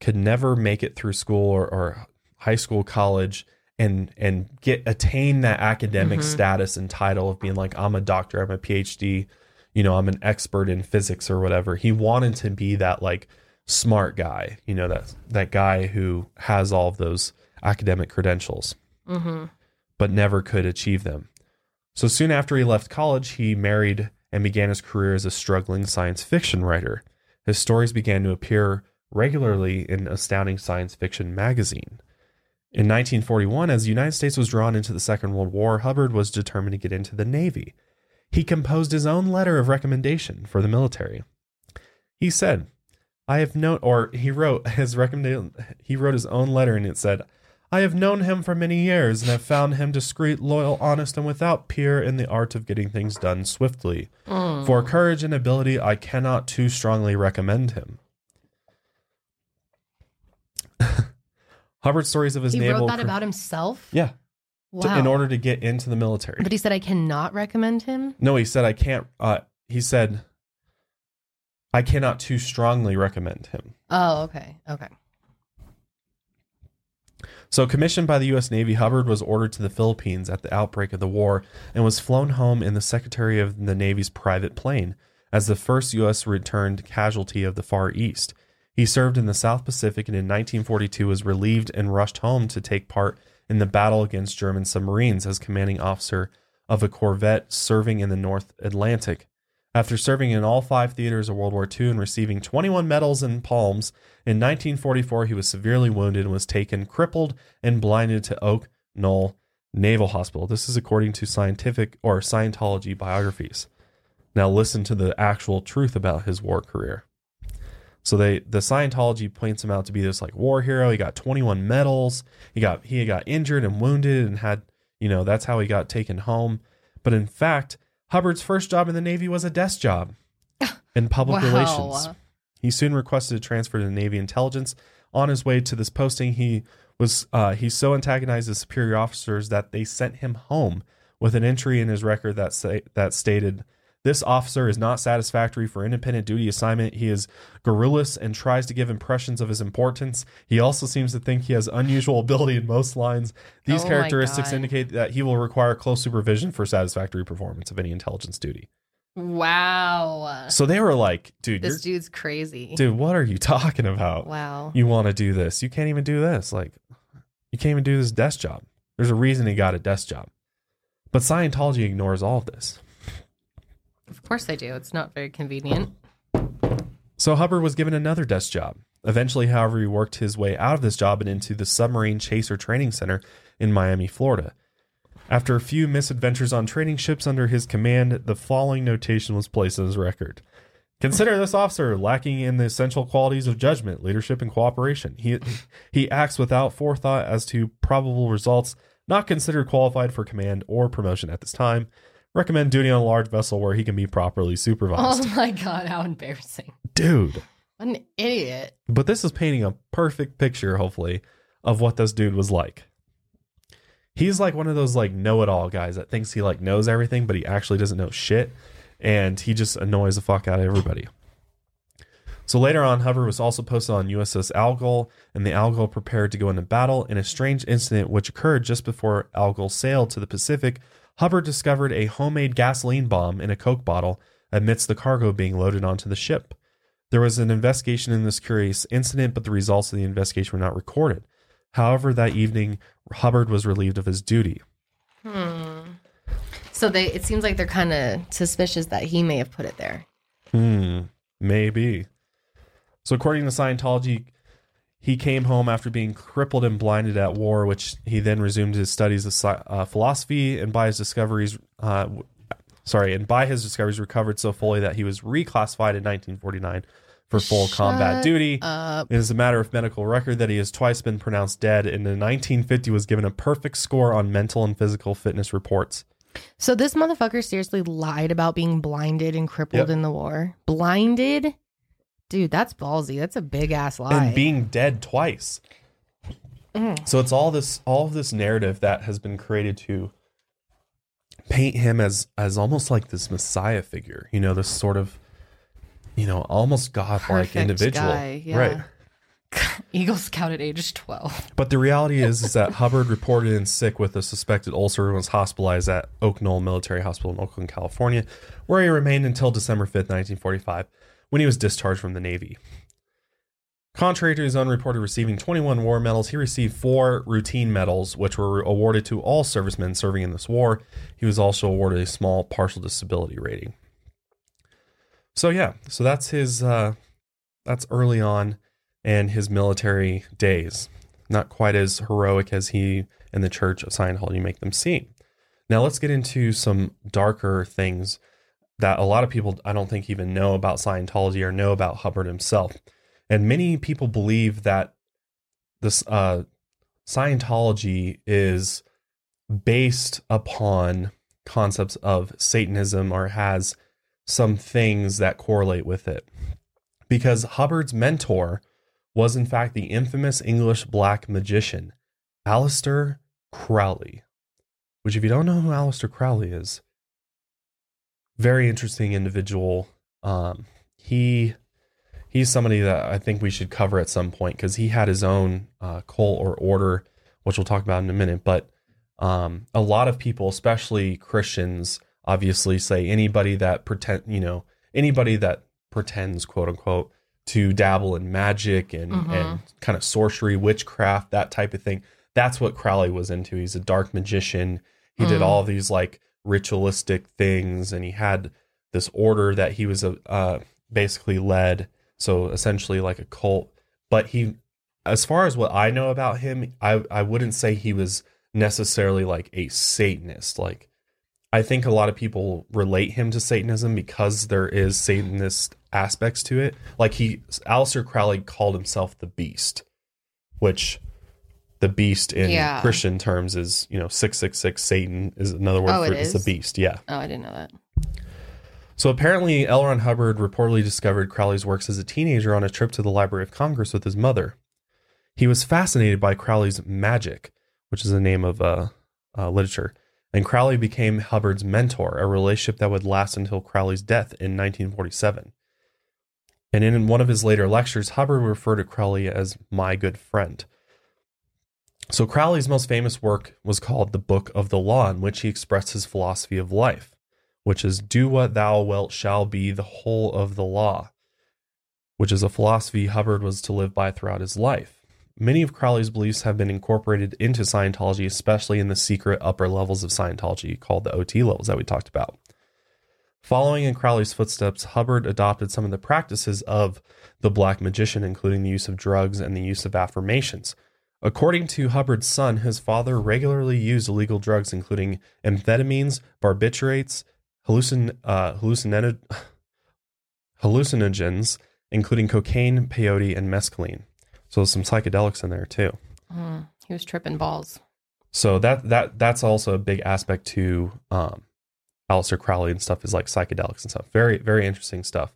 could never make it through school or, or high school, college, and and get attain that academic Mhm. status and title of being like I'm a doctor, I'm a PhD, you know, I'm an expert in physics or whatever. He wanted to be that like smart guy, you know, that that guy who has all of those academic credentials Mm-hmm. but never could achieve them. So soon after he left college, he married and began his career as a struggling science fiction writer. His stories began to appear regularly in Astounding Science Fiction magazine. In 1941, as the United States was drawn into the Second World War, Hubbard was determined to get into the Navy. He composed his own letter of recommendation for the military. He said, I have known, or he wrote his recommendation, he wrote his own letter and it said, I have known him for many years and have found him discreet, loyal, honest, and without peer in the art of getting things done swiftly. Mm. For courage and ability, I cannot too strongly recommend him. *laughs* Hubbard's stories of his He naval wrote that cr- about himself. yeah, to- in order to get into the military. but he said I cannot recommend him. No, he said I can't. Uh, he said I cannot too strongly recommend him. Oh, okay, okay. So, commissioned by the U.S. Navy, Hubbard was ordered to the Philippines at the outbreak of the war and was flown home in the Secretary of the Navy's private plane as the first U.S. returned casualty of the Far East. He served in the South Pacific and in 1942 was relieved and rushed home to take part in the battle against German submarines as commanding officer of a corvette serving in the North Atlantic. After serving in all five theaters of World War II and receiving 21 medals and palms, in 1944 he was severely wounded and was taken crippled and blinded to Oak Knoll Naval Hospital. This is according to scientific or Scientology biographies. Now listen to the actual truth about his war career. So they the Scientology points him out to be this like war hero. He got 21 medals. He got he got injured and wounded and had, you know, that's how he got taken home. But in fact, Hubbard's first job in the Navy was a desk job *laughs* in public Wow. relations. He soon requested a transfer to Navy intelligence. On his way to this posting, he was uh, he so antagonized the superior officers that they sent him home with an entry in his record that say, that stated, "This officer is not satisfactory for independent duty assignment. He is garrulous and tries to give impressions of his importance. He also seems to think he has unusual *laughs* ability in most lines. These Oh characteristics indicate that he will require close supervision for satisfactory performance of any intelligence duty." Wow. So they were like, "Dude, This dude's crazy. dude, what are you talking about?" Wow. you want to do this. You can't even do this. Like, you can't even do this desk job. There's a reason he got a desk job. But Scientology ignores all of this. Of course I do. It's not very convenient. So Hubbard was given another desk job. Eventually, however, he worked his way out of this job and into the Submarine Chaser Training Center in Miami, Florida. After a few misadventures on training ships under his command, the following notation was placed in his record. Consider this officer lacking in the essential qualities of judgment, leadership, and cooperation. He he acts without forethought as to probable results, not considered qualified for command or promotion at this time. Recommend duty on a large vessel where he can be properly supervised. Oh my god, how embarrassing. Dude. What an idiot. But this is painting a perfect picture, hopefully, of what this dude was like. He's like one of those like know-it-all guys that thinks he like knows everything, but he actually doesn't know shit, and he just annoys the fuck out of everybody. So later on, Hover was also posted on USS Algol, and the Algol prepared to go into battle. In a strange incident which occurred just before Algol sailed to the Pacific, Hubbard discovered a homemade gasoline bomb in a Coke bottle amidst the cargo being loaded onto the ship. There was an investigation in this curious incident, but the results of the investigation were not recorded. However, that evening, Hubbard was relieved of his duty. Hmm. So they it seems like they're kind of suspicious that he may have put it there. Hmm, maybe. So, according to Scientology, he came home after being crippled and blinded at war, which he then resumed his studies of uh, philosophy, and by his discoveries, uh, sorry, and by his discoveries, recovered so fully that he was reclassified in 1949 for full combat duty. up. It is a matter of medical record that he has twice been pronounced dead, and in 1950 was given a perfect score on mental and physical fitness reports. So this motherfucker seriously lied about being blinded and crippled Yep. in the war. Blinded? Dude, that's ballsy. That's a big ass lie. and being dead twice. Mm. So it's all this all of this narrative that has been created to paint him as as almost like this messiah figure, you know, this sort of you know, almost godlike Perfect individual. guy, yeah. Right. *laughs* Eagle Scout at age 12. But the reality is, is that Hubbard reported in sick with a suspected ulcer and was hospitalized at Oak Knoll Military Hospital in Oakland, California, where he remained until December 5th, 1945, when he was discharged from the Navy. Contrary to his own report of receiving 21 war medals, he received four routine medals, which were awarded to all servicemen serving in this war. He was also awarded a small partial disability rating. So yeah, so that's his uh, that's early on and his military days. Not quite as heroic as he and the Church of Scientology make them seem. Now let's get into some darker things that a lot of people I don't think even know about Scientology or know about Hubbard himself. And many people believe that this uh, Scientology is based upon concepts of Satanism or has some things that correlate with it. Because Hubbard's mentor was, in fact, the infamous English black magician, Aleister Crowley. Which, if you don't know who Aleister Crowley is, very interesting individual. Um, he he's somebody that I think we should cover at some point because he had his own uh, cult or order, which we'll talk about in a minute. But um, a lot of people, especially Christians, obviously say anybody that pretend, you know, anybody that pretends, quote unquote, to dabble in magic and Mhm. and kind of sorcery, witchcraft, that type of thing. That's what Crowley was into. He's a dark magician. He did Mm. all these like ritualistic things, and he had this order that he was a uh, basically led. So essentially, like a cult. But he, as far as what I know about him, I I wouldn't say he was necessarily like a Satanist. Like I think a lot of people relate him to Satanism because there is Satanist aspects to it. Like he, Aleister Crowley called himself the Beast, which the Beast in Yeah. Christian terms is you know six six six Satan is another word Oh, for it it. It's the? Beast. Yeah. Oh, I didn't know that. So apparently, L. Ron Hubbard reportedly discovered Crowley's works as a teenager on a trip to the Library of Congress with his mother. He was fascinated by Crowley's magic, which is the name of uh, uh, literature, and Crowley became Hubbard's mentor, a relationship that would last until Crowley's death in 1947. And in one of his later lectures, Hubbard referred to Crowley as my good friend. So Crowley's most famous work was called The Book of the Law, in which he expressed his philosophy of life which is do what thou wilt shall be the whole of the law, which is a philosophy Hubbard was to live by throughout his life. Many of Crowley's beliefs have been incorporated into Scientology, especially in the secret upper levels of Scientology called the OT levels that we talked about. Following in Crowley's footsteps, Hubbard adopted some of the practices of the black magician, including the use of drugs and the use of affirmations. According to Hubbard's son, his father regularly used illegal drugs, including amphetamines, barbiturates, hallucin uh, hallucinogen *sighs* hallucinogens, including cocaine, peyote, and mescaline. So some psychedelics in there too. Mm, he was tripping balls. So that that that's also a big aspect to um, Aleister Crowley and stuff is like psychedelics and stuff. Very very interesting stuff.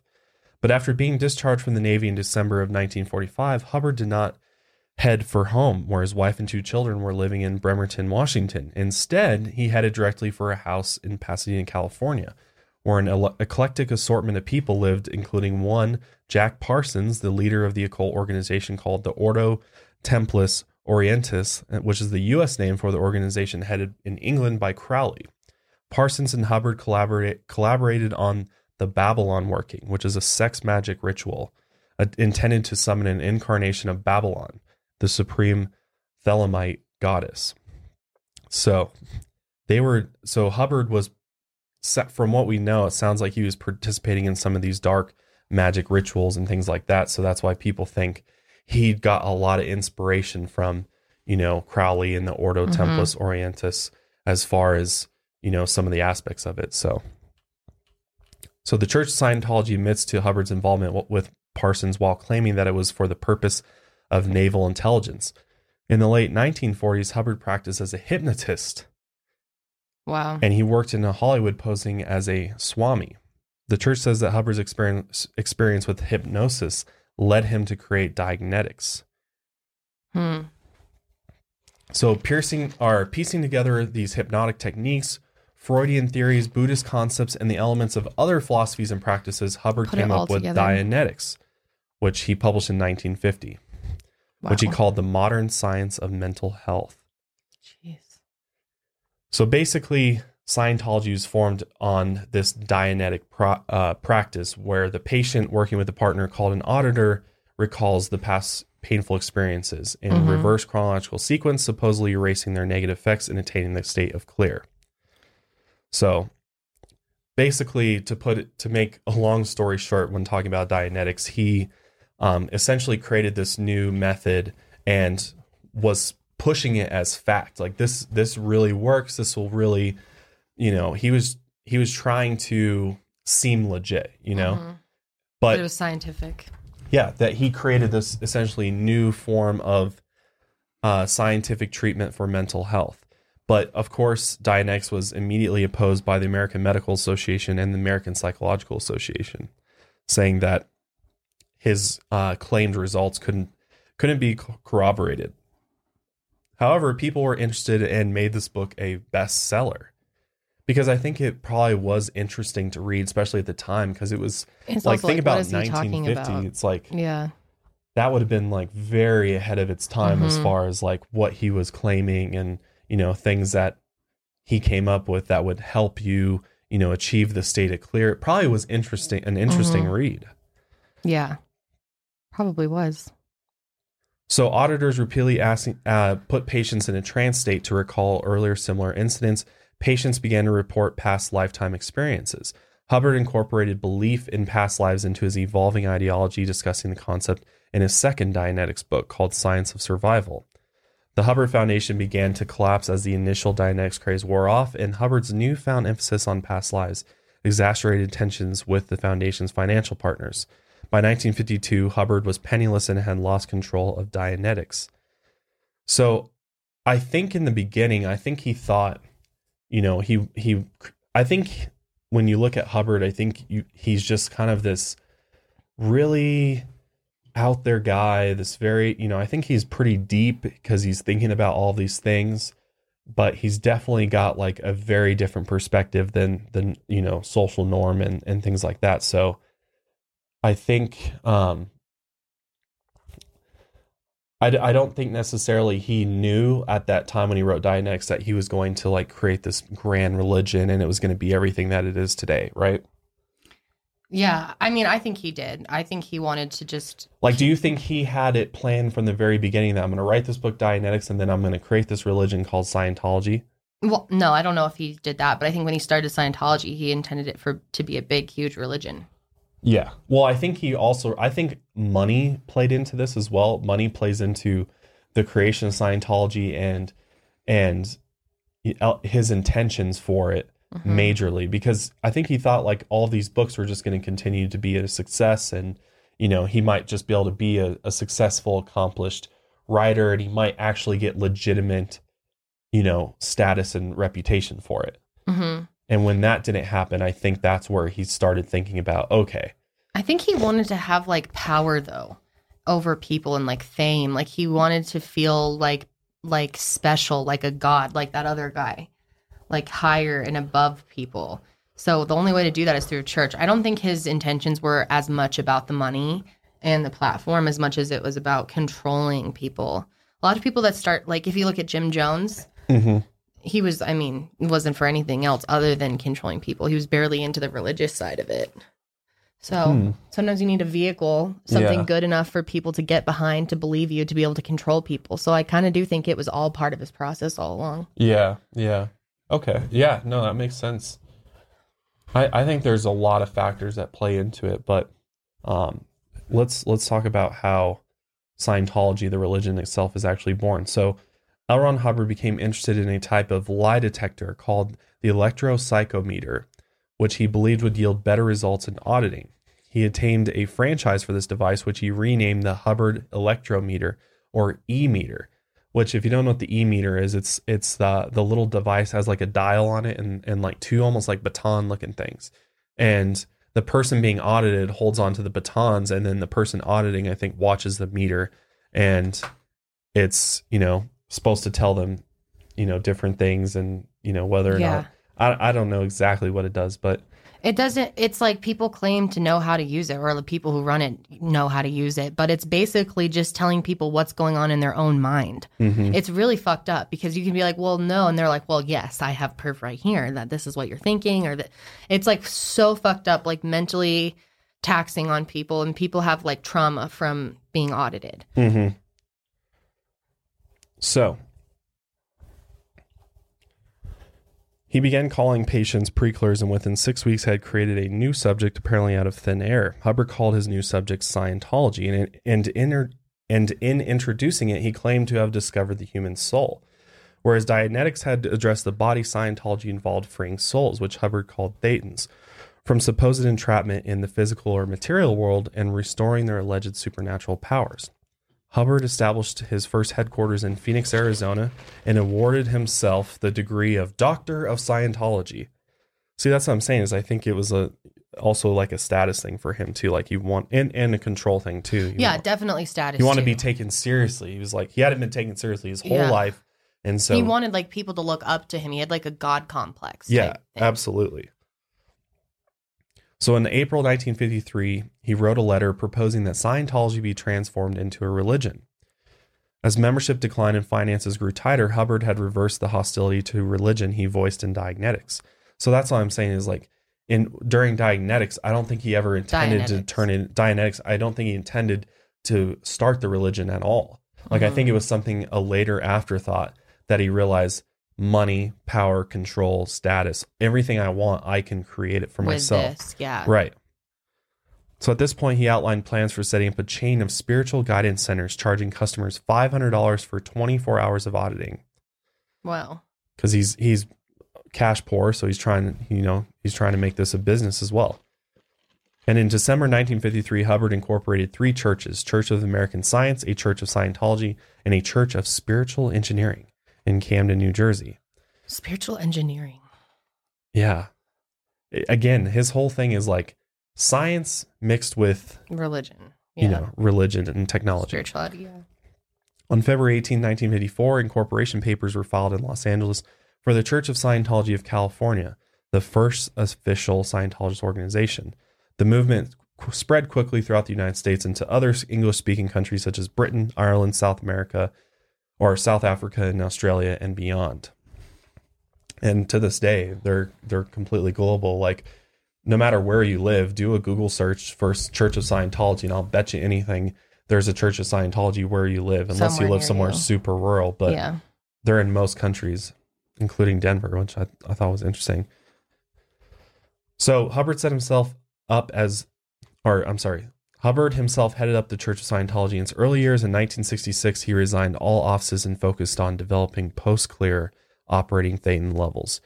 But after being discharged from the Navy in December of 1945, Hubbard did not head for home, where his wife and two children were living in Bremerton, Washington. Instead, he headed directly for a house in Pasadena, California, where an eclectic assortment of people lived, including one, Jack Parsons, the leader of the occult organization called the Ordo Templis Orientis, which is the U.S. name for the organization headed in England by Crowley. Parsons and Hubbard collaborate, collaborated on the Babalon working, which is a sex magic ritual uh, intended to summon an incarnation of Babalon, the supreme Thelemite goddess. So they were, so Hubbard was, set from what we know, it sounds like he was participating in some of these dark magic rituals and things like that. So that's why people think he got a lot of inspiration from, you know, Crowley and the Ordo Mhm. Templis Orientis as far as, you know, some of the aspects of it. So, so the Church of Scientology admits to Hubbard's involvement with Parsons while claiming that it was for the purpose of naval intelligence. In the late 1940s, Hubbard practiced as a hypnotist Wow. and he worked in Hollywood posing as a swami. The church says that Hubbard's experience, experience with hypnosis led him to create Dianetics. Hmm. So, piercing are piecing together these hypnotic techniques, Freudian theories, Buddhist concepts, and the elements of other philosophies and practices, Hubbard Put came up with together. Dianetics, which he published in 1950, which he called the modern science of mental health. Jeez. So basically, Scientology was formed on this Dianetic pro- uh, practice where the patient working with the partner called an auditor recalls the past painful experiences in Mhm. reverse chronological sequence, supposedly erasing their negative effects and attaining the state of clear. So basically to put it to make a long story short when talking about Dianetics, he um, essentially created this new method and was pushing it as fact. Like this this really works. This will really, you know, he was he was trying to seem legit, you know. Mhm. But it was scientific. yeah, that he created this essentially new form of uh, scientific treatment for mental health. But of course, Dianetics was immediately opposed by the American Medical Association and the American Psychological Association, saying that his uh, claimed results couldn't couldn't be corroborated. However, people were interested and made this book a bestseller because I think it probably was interesting to read, especially at the time, because it was It's like think what about is he talking 1950 about? it's like Yeah. that would have been like very ahead of its time as Mhm. far as like what he was claiming and you know things that he came up with that would help you you know achieve the state of clear it probably was interesting an interesting Mhm. read Yeah. Probably was. so auditors repeatedly asking uh, put patients in a trance state to recall earlier similar incidents patients began to report past lifetime experiences hubbard incorporated belief in past lives into his evolving ideology discussing the concept in his second Dianetics book called Science of Survival. The Hubbard Foundation began to collapse as the initial Dianetics craze wore off, and Hubbard's newfound emphasis on past lives exacerbated tensions with the Foundation's financial partners. By 1952, Hubbard was penniless and had lost control of Dianetics. So, I think in the beginning, I think he thought, you know, he he, I think when you look at Hubbard, I think you, he's just kind of this really out there guy, this very, you know, I think he's pretty deep because he's thinking about all these things, but he's definitely got like a very different perspective than than, you know, social norm and and things like that. So I think um I, d- I don't think necessarily he knew at that time when he wrote Dianetics that he was going to like create this grand religion and it was going to be everything that it is today, right? Yeah. I mean, I think he did. I think he wanted to just Like, do you think he had it planned from the very beginning that I'm going to write this book, Dianetics, and then I'm going to create this religion called Scientology? well, no, I don't know if he did that, but I think when he started Scientology, he intended it for to be a big, huge religion. Yeah. Well, I think he also, I think money played into this as well. Money plays into the creation of Scientology and and his intentions for it Mhm. majorly because I think he thought like all these books were just going to continue to be a success and you know he might just be able to be a, a successful accomplished writer and he might actually get legitimate you know status and reputation for it Mhm. And when that didn't happen I think that's where he started thinking about okay I think he wanted to have like power though over people and like fame. Like he wanted to feel like like special, like a god, like that other guy, like higher and above people. So the only way to do that is through church. I don't think his intentions were as much about the money and the platform as much as it was about controlling people. A lot of people that start like if you look at Jim Jones, mm-hmm. He was I mean, it wasn't for anything else other than controlling people. He was barely into the religious side of it. So Hmm. sometimes you need a vehicle, something Yeah. good enough for people to get behind to believe you to be able to control people. So I kind of do think it was all part of his process all along. Yeah, yeah. Okay. Yeah, no, that makes sense. I I think there's a lot of factors that play into it, but um let's let's talk about how Scientology, the religion itself, is actually born. So L. Ron Hubbard became interested in a type of lie detector called the electropsychometer, which he believed would yield better results in auditing. He attained a franchise for this device, which he renamed the Hubbard Electrometer or E meter which if you don't know what the e meter is it's it's the the little device has like a dial on it and and like two almost like baton looking things and the person being audited holds onto the batons and then the person auditing i think watches the meter and it's you know supposed to tell them you know different things and you know whether or Yeah. not I, I don't know exactly what it does but It doesn't, it's like people claim to know how to use it, or the people who run it know how to use it, but it's basically just telling people what's going on in their own mind. mhm. It's really fucked up because you can be like, well, no. And they're like, well, yes, I have proof right here that this is what you're thinking, or that it's like so fucked up, like mentally taxing on people and people have like trauma from being audited. Mm-hmm. So he began calling patients pre-clears and within six weeks had created a new subject apparently out of thin air. Hubbard called his new subject Scientology and and in, and in introducing it he claimed to have discovered the human soul. Whereas Dianetics had addressed the body, Scientology involved freeing souls, which Hubbard called Thetans, from supposed entrapment in the physical or material world and restoring their alleged supernatural powers. Hubbard established his first headquarters in Phoenix, Arizona, and awarded himself the degree of Doctor of Scientology. See, that's what I'm saying. Is I think it was a also like a status thing for him too. Like you want and and a control thing too. You Yeah, want, definitely status. you want to be taken seriously. He was like he hadn't been taken seriously his whole Yeah. life, and so he wanted like people to look up to him. He had like a god complex. yeah, absolutely. So in April 1953, he wrote a letter proposing that Scientology be transformed into a religion. As membership declined and finances grew tighter, Hubbard had reversed the hostility to religion he voiced in Dianetics. So that's all I'm saying is like in during Dianetics, I don't think he ever intended to turn in Dianetics. I don't think he intended to start the religion at all. Like I think it mm. was something a later afterthought that he realized money, power, control, status, everything I want, I can create it for with myself. this. Yeah. Right. So at this point, he outlined plans for setting up a chain of spiritual guidance centers, charging customers $500 for 24 hours of auditing. Well, Because he's he's cash poor, so he's trying, you know, he's trying to make this a business as well. And in December 1953, Hubbard incorporated three churches: Church of American Science, a Church of Scientology, and a Church of Spiritual Engineering in Camden, New Jersey. spiritual engineering. Yeah. Again, his whole thing is like science mixed with Religion. Yeah. you know religion and technology. Spirituality. Yeah. On February 18, 1954, incorporation papers were filed in Los Angeles for the Church of Scientology of California, the first official Scientologist organization. The movement spread quickly throughout the United States into other English speaking countries such as Britain, Ireland, South America, or South Africa and Australia and beyond. And to this day, they're they're completely global. Like no matter where you live, do a Google search for Church of Scientology, and I'll bet you anything there's a Church of Scientology where you live, unless Somewhere you live somewhere you. super rural. But yeah. they're in most countries, including Denver, which I, I thought was interesting. So Hubbard set himself up as, or I'm sorry, Hubbard himself headed up the Church of Scientology in its early years. In 1966, he resigned all offices and focused on developing post-clear operating Thetan levels.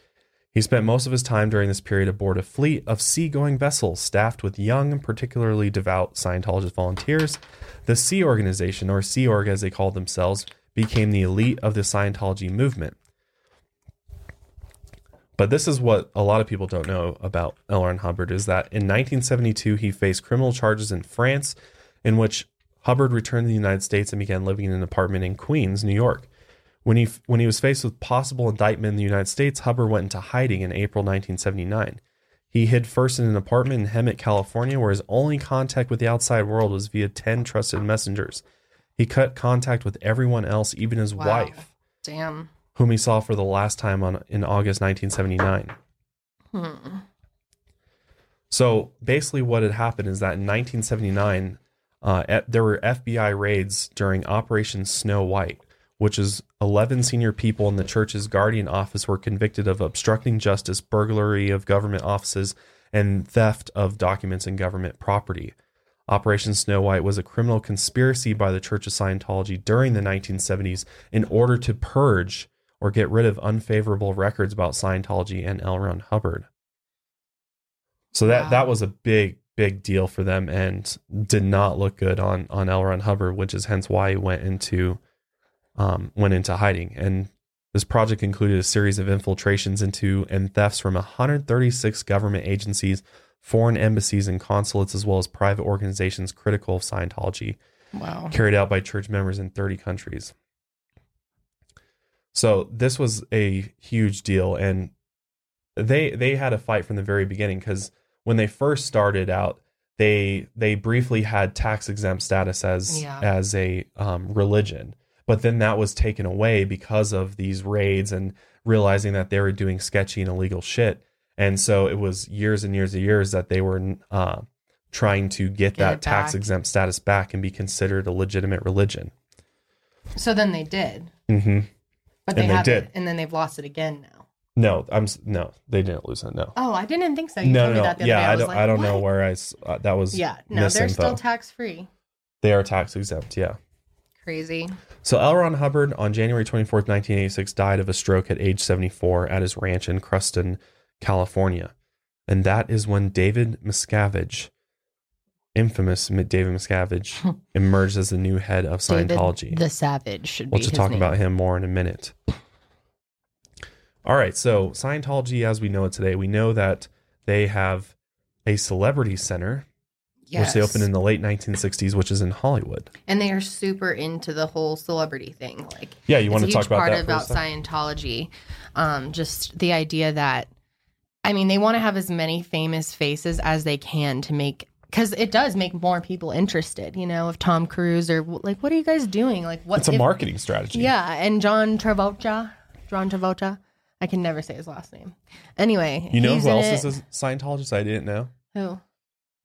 He spent most of his time during this period aboard a fleet of seagoing vessels staffed with young, and particularly devout Scientologist volunteers. The Sea Organization, or Sea Org as they called themselves, became the elite of the Scientology movement. But this is what a lot of people don't know about L. Ron Hubbard is that in 1972 he faced criminal charges in France, in which Hubbard returned to the United States and began living in an apartment in Queens, New York. When he when he was faced with possible indictment in the United States, Hubbard went into hiding in April 1979. He hid first in an apartment in Hemet, California, where his only contact with the outside world was via 10 trusted messengers. He cut contact with everyone else, even his Wow. wife, Damn. Whom he saw for the last time on in August 1979. Hmm. So basically, what had happened is that in 1979, uh, there were FBI raids during Operation Snow White, which is 11 senior people in the church's guardian office were convicted of obstructing justice, burglary of government offices, and theft of documents and government property. Operation Snow White was a criminal conspiracy by the Church of Scientology during the 1970s in order to purge or get rid of unfavorable records about Scientology and L. Ron Hubbard. So that Wow. that was a big big deal for them and did not look good on on L. Ron Hubbard, which is hence why he went into um, went into hiding. And this project included a series of infiltrations into and thefts from 136 government agencies, foreign embassies and consulates, as well as private organizations critical of Scientology, Wow. carried out by church members in 30 countries. So this was a huge deal, and they they had a fight from the very beginning because when they first started out, they they briefly had tax exempt status as Yeah. as a um, religion, but then that was taken away because of these raids and realizing that they were doing sketchy and illegal shit, and so it was years and years and years that they were uh, trying to get, Get that tax exempt status back and be considered a legitimate religion. So then they did, hmm but they, And they did. and then they've lost it again now. No, I'm no, they didn't lose it. No, Oh, I didn't think so. You no, told no, me that the other Yeah, day. I was don't, like, I don't know where I. uh, that was. Yeah, no, they're still tax free. They are tax exempt. Yeah. Crazy. So L. Ron Hubbard on January 24th, 1986 died of a stroke at age 74 at his ranch in Creston, California. And that is when David Miscavige, infamous David Miscavige, *laughs* emerged as the new head of Scientology. David the Savage should We'll be just his talk name. about him more in a minute. All right, so Scientology as we know it today, we know that they have a celebrity center Yes. which they opened in the late 1960s, which is in Hollywood. and they are super into the whole celebrity thing. Like, Yeah, you want to talk about part that about? Scientology. Um, just the idea that, I mean, they want to have as many famous faces as they can to make because it does make more people interested. You know, if Tom Cruise or like, what are you guys doing? Like, what? It's a if- marketing strategy. Yeah, and John Travolta, John Travolta. I can never say his last name. Anyway, You know who else it. is a Scientologist? I didn't know. Who?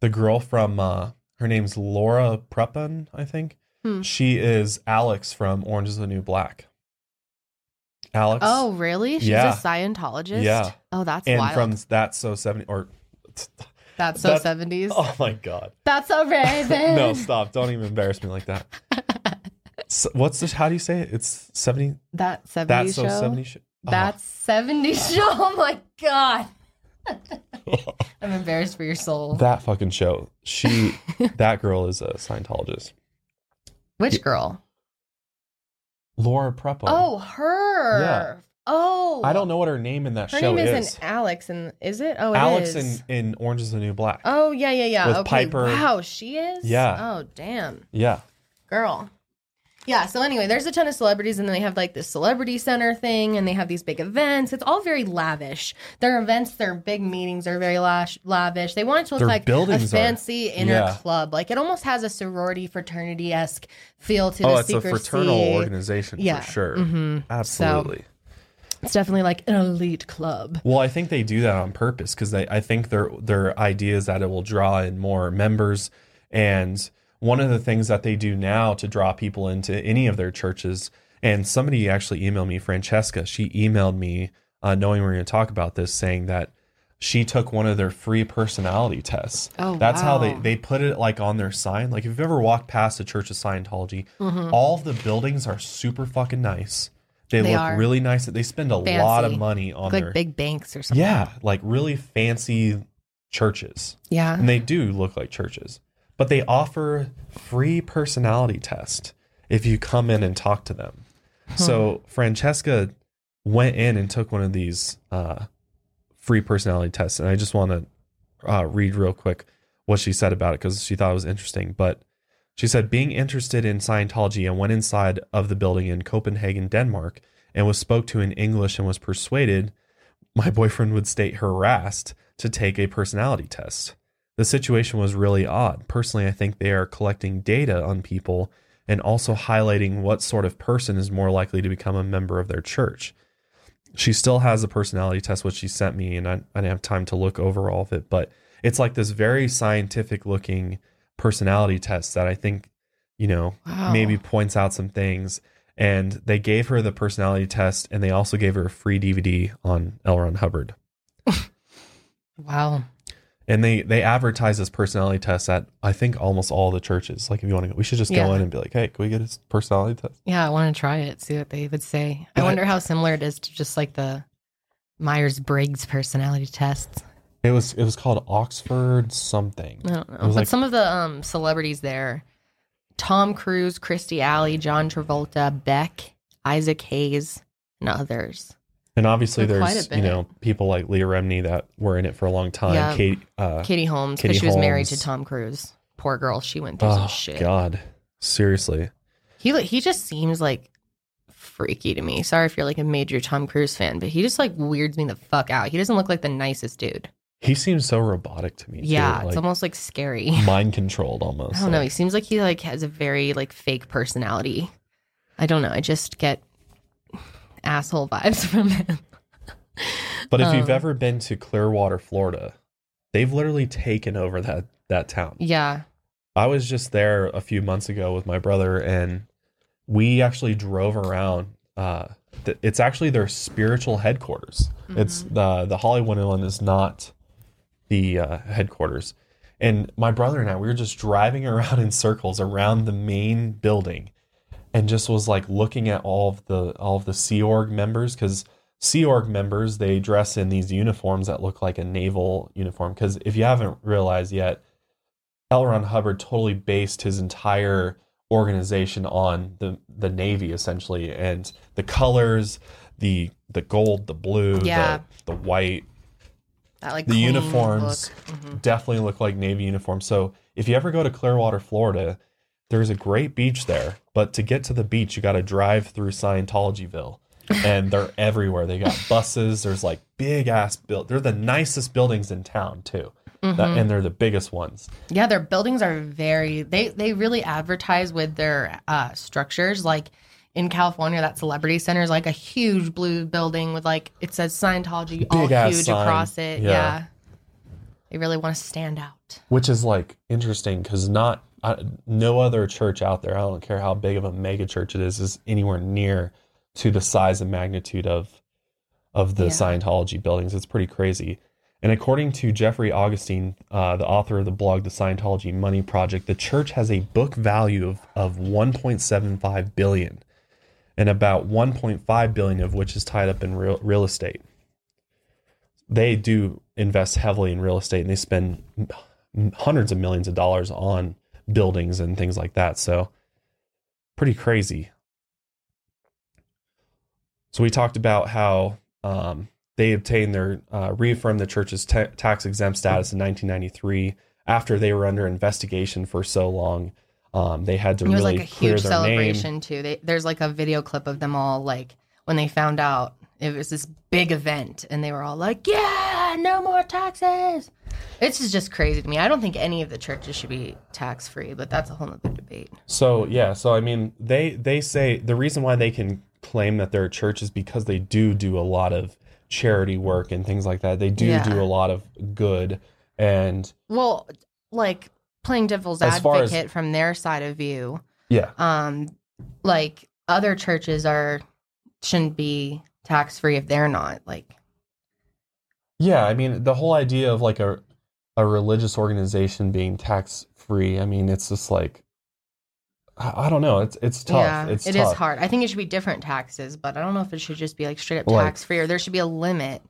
The girl from uh her name's Laura Prepon, I think. Hmm. She is Alex from Orange is the New Black. Alex. Oh, really? She's Yeah. a Scientologist. Yeah. Oh, that's and wild. from That's So 70 or *laughs* that's so seventies. Oh my god. That's so Raven. *laughs* No, stop. Don't even embarrass me like that. *laughs* So, what's this? How do you say it? It's 70 that That's seventies So show. 70 sh- uh-huh. oh. That's seventies *laughs* show. Oh my god. I'm embarrassed for your soul. that fucking show. She that girl is a Scientologist. Which girl? Laura Prepon. Oh, her. Yeah. Oh. I don't know what her name in that show is. Her show name is. isn't Alex, and is it? Oh, it Alex is. in, in Orange is the New Black. Oh yeah, yeah, yeah. With okay. Piper. Wow, she is. Yeah. Oh damn, Yeah. girl. Yeah. So anyway, there's a ton of celebrities, and then they have like this celebrity center thing, and they have these big events. It's all very lavish. Their events, their big meetings are very lash, lavish. They want it to look Their like a buildings are- fancy inner yeah. club. Like it almost has a sorority fraternity esque feel to Oh, the it's a fraternal organization Yeah. for sure. Mhm. Absolutely. It's definitely like an elite club. Well, I think they do that on purpose because I think their their idea is that it will draw in more members. And one of the things that they do now to draw people into any of their churches, and somebody actually emailed me, Francesca. She emailed me uh, knowing we were going to talk about this, saying that she took one of their free personality tests. Oh, That's how they they put it like on their sign. Like if you've ever walked past a church of Scientology, Mm-hmm. all of the buildings are super fucking nice. They, They look are. really nice. They spend a lot of money on Like their big banks or something. yeah, like really fancy churches. Yeah. And they do look like churches. But they offer free personality test if you come in and talk to them. So Francesca went in and took one of these uh, free personality tests. And I just want to uh, read real quick what she said about it because she thought it was interesting. But she said, being interested in Scientology and went inside of the building in Copenhagen, Denmark, and was spoke to in English and was persuaded my boyfriend would state harassed to take a personality test. The situation was really odd. Personally, I think they are collecting data on people and also highlighting what sort of person is more likely to become a member of their church. She still has a personality test, which she sent me, and I, I didn't have time to look over all of it, but it's like this very scientific looking personality test that I think, you know, Wow. maybe points out some things. And they gave her the personality test, and they also gave her a free DVD on L. Ron Hubbard. *laughs* Wow. And they they advertise this personality test at I think almost all the churches. Like if you want to go, we should just go Yeah. in and be like, hey, can we get his personality test? Yeah, I want to try it, see what they would say. I wonder how similar it is to just like the Myers Briggs personality tests. It was it was called Oxford something. I don't know. But like some of the um, celebrities there Tom Cruise, Kirstie Alley, John Travolta, Beck, Isaac Hayes, and others. and obviously quite there's you know people like Leah Remini that were in it for a long time. Yeah. Kate uh Katie Holmes, because she was married to Tom Cruise. Poor girl, she went through oh some shit. god. Seriously. He he just seems like freaky to me. Sorry if you're like a major Tom Cruise fan, but he just like weirds me the fuck out. He doesn't look like the nicest dude. He seems so robotic to me. too, Yeah, like it's almost like scary. *laughs* mind controlled almost. I don't know. like- He seems like he like has a very like fake personality. I don't know. I just get asshole vibes *laughs* from him. But if you've Um, ever been to Clearwater, Florida, they've literally taken over that that town. Yeah. I was just there a few months ago with my brother, and we actually drove around. Uh, th- it's actually their spiritual headquarters. It's the the Hollywood Inland is not the uh, headquarters. And my brother and I, we were just driving *laughs* around in circles around the main building, and just was like looking at all of the all of the Sea Org members because Sea Org members they dress in these uniforms that look like a naval uniform. Because if you haven't realized yet, L. Ron Hubbard totally based his entire organization on the the Navy essentially, and the colors, the the gold, the blue, Yeah. the, the white, That like the uniforms look. Mhm. definitely look like Navy uniforms. So if you ever go to Clearwater, Florida, there's a great beach there, but to get to the beach, you got to drive through Scientologyville, and they're *laughs* everywhere. They got buses. There's like big ass build. They're the nicest buildings in town too, That- Mhm. and they're the biggest ones. Yeah, their buildings are very they they really advertise with their uh structures like in California that celebrity center is like a huge blue building with like it says Scientology all Big ass huge sign. across it. Yeah. Yeah. They really want to stand out. which is like interesting because not uh, no other church out there i don't care how big of a mega church it is is anywhere near to the size and magnitude of of the Yeah. scientology buildings it's pretty crazy and according to jeffrey augustine uh, the author of the blog the scientology money project the church has a book value of, of 1.75 billion and about 1.5 billion of which is tied up in real, real estate they do invest heavily in real estate and they spend hundreds of millions of dollars on buildings and things like that. So pretty crazy. So we talked about how um, they obtained their uh, reaffirmed the church's ta tax exempt status in 1993 after they were under investigation for so long. Um, they had to it was really like a huge their name. celebration too. They, there's like a video clip of them all like when they found out it was this big event and they were all like, "Yeah, no more taxes." This is just crazy to me. I don't think any of the churches should be tax free, but that's a whole other debate. So yeah, so I mean, they they say the reason why they can claim that they're a church is because they do do a lot of charity work and things like that. They do Yeah. do a lot of good, and Well, like playing devil's As far as- advocate from their side of view, yeah, um, like other churches are shouldn't be tax free if they're not. Like, yeah. I mean, the whole idea of like a a religious organization being tax free. I mean, it's just like I, I don't know. It's it's tough. yeah, it's it is tough. hard. I think it should be different taxes, but I don't know if it should just be like straight up Like- tax free or there should be a limit.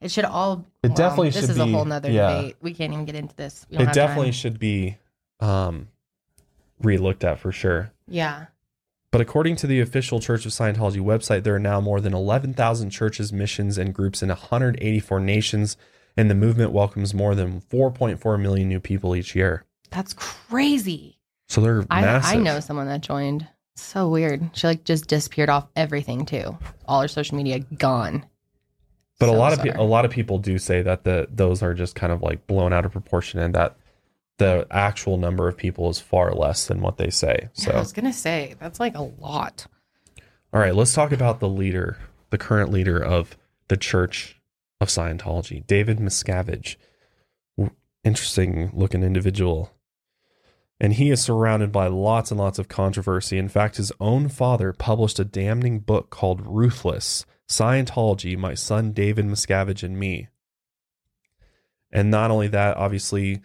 It should all. It definitely This should is a be- whole nother yeah. debate. We can't even get into this. We don't It have definitely time. should be um relooked at for sure. Yeah. But according to the official Church of Scientology website, there are now more than 11,000 churches, missions, and groups in 184 nations, and the movement welcomes more than 4.4 million new people each year. That's crazy. So they're I, massive. I know someone that joined. So weird. She like just disappeared off everything too. All her social media gone. But a So lot of pe- a lot of people do say that the those are just kind of like blown out of proportion, and that the actual number of people is far less than what they say. So, I was gonna say that's like a lot. all right, let's talk about the leader, the current leader of the Church of Scientology, David Miscavige. Interesting looking individual. And he is surrounded by lots and lots of controversy. In fact, his own father published a damning book called Ruthless Scientology, My Son David Miscavige and Me. And not only that, obviously,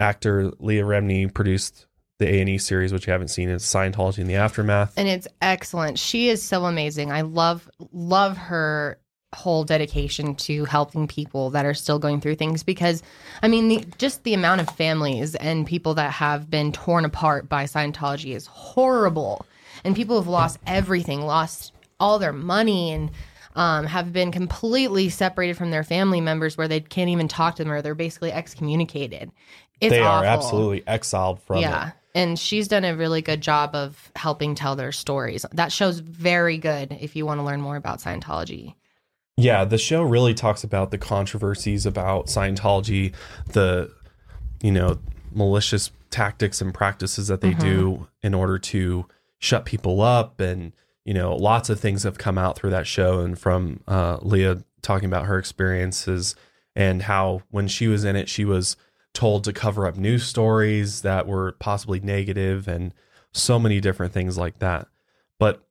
actor Leah Remini produced the A&E series, which you haven't seen. It's Scientology in the Aftermath. And it's excellent. She is so amazing. I love love her whole dedication to helping people that are still going through things because I mean the, just the amount of families and people that have been torn apart by Scientology is horrible. And people have lost everything, lost all their money and um, have been completely separated from their family members where they can't even talk to them or they're basically excommunicated. It's they are absolutely exiled from yeah. it. And she's done a really good job of helping tell their stories. That show's very good if you want to learn more about Scientology. Yeah, the show really talks about the controversies about Scientology, the you know malicious tactics and practices that they do in order to shut people up, and you know lots of things have come out through that show, and from uh, Leah talking about her experiences and how when she was in it, she was told to cover up news stories that were possibly negative and so many different things like that. But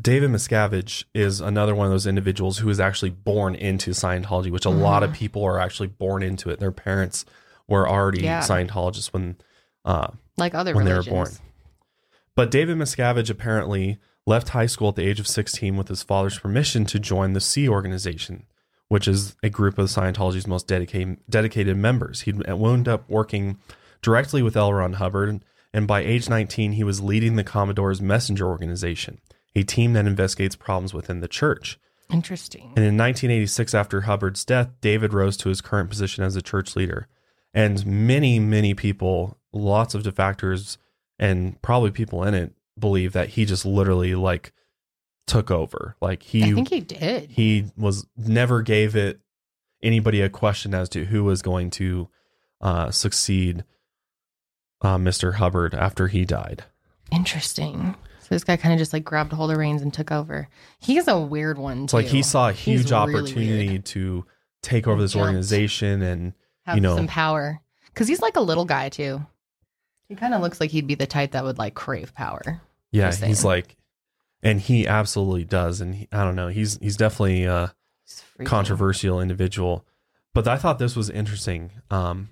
David Miscavige is another one of those individuals who was actually born into Scientology, which a lot of people are actually born into it. Their parents were already Yeah. Scientologists when uh, like other when they were born. But David Miscavige apparently left high school at the age of 16 with his father's permission to join the Sea Organization, which is a group of Scientology's most dedicated dedicated members. He wound up working directly with L. Ron Hubbard, and by age 19, he was leading the Commodore's Messenger Organization, a team that investigates problems within the church. Interesting. And in 1986, after Hubbard's death, David rose to his current position as a church leader. And many, many people, lots of defectors, and probably people in it, believe that he just literally like took over. Like he, I think he did. he was never gave it anybody a question as to who was going to uh, succeed uh, Mr. Hubbard after he died. Interesting. So this guy kind of just like grabbed hold of reins and took over. He's a weird one. It's like he saw a huge opportunity to take over this Jumped. organization and have you know- some power because he's like a little guy too. He kind of looks like he'd be the type that would like crave power. Yeah, he's like, and he absolutely does, and he, I don't know, he's he's definitely a controversial individual. But I thought this was interesting. Um,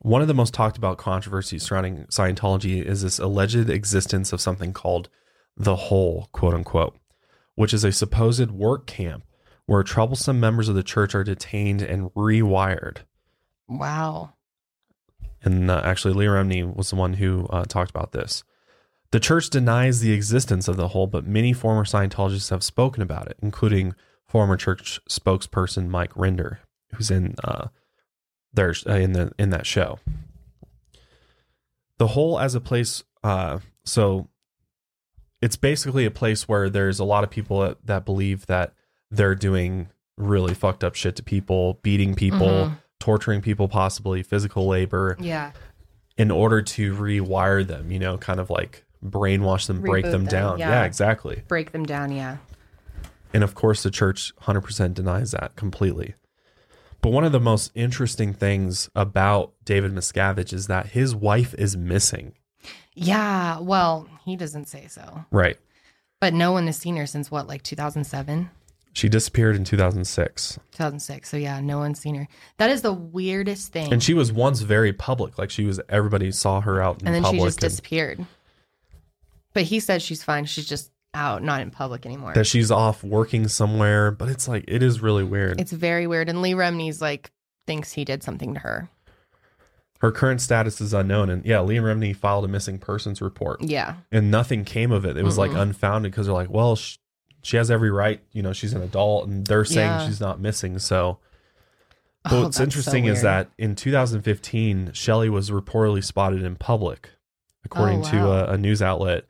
one of the most talked about controversies surrounding Scientology is this alleged existence of something called the Hole, quote unquote, which is a supposed work camp where troublesome members of the church are detained and rewired. Wow. and uh, actually Leah Remini was the one who uh, talked about this. The church denies the existence of the hole, but many former Scientologists have spoken about it, including former church spokesperson Mike Rinder, who's in uh, there uh, in the in that show. The hole as a place, uh, so it's basically a place where there's a lot of people that, that believe that they're doing really fucked up shit to people, beating people, Mhm. torturing people, possibly physical labor, Yeah. in order to rewire them, you know, kind of like brainwash them, break them them, down. yeah. Yeah. exactly. Break them down. Yeah. And of course, the church 100% denies that completely. But one of the most interesting things about David Miscavige is that his wife is missing. Yeah. Well, he doesn't say so, Right. but no one has seen her since what, like 2007, She disappeared in 2006. 2006. So yeah, no one's seen her. That is the weirdest thing. And she was once very public. Like she was, everybody saw her out in and then she just and disappeared. But he said she's fine. She's just out, not in public anymore. that she's off working somewhere. But it's like, it is really weird. It's very weird. And Leah Remini's like thinks he did something to her. her current status is unknown. And yeah, Leah Remini filed a missing persons report. Yeah. and nothing came of it. It was like Mm-mm. unfounded because they're like, well, sh- she has every right. You know, she's an adult, and they're saying Yeah. she's not missing. So, but Oh, what's that's so interesting is that in 2015, Shelley was reportedly spotted in public, according Oh, to a, a news outlet.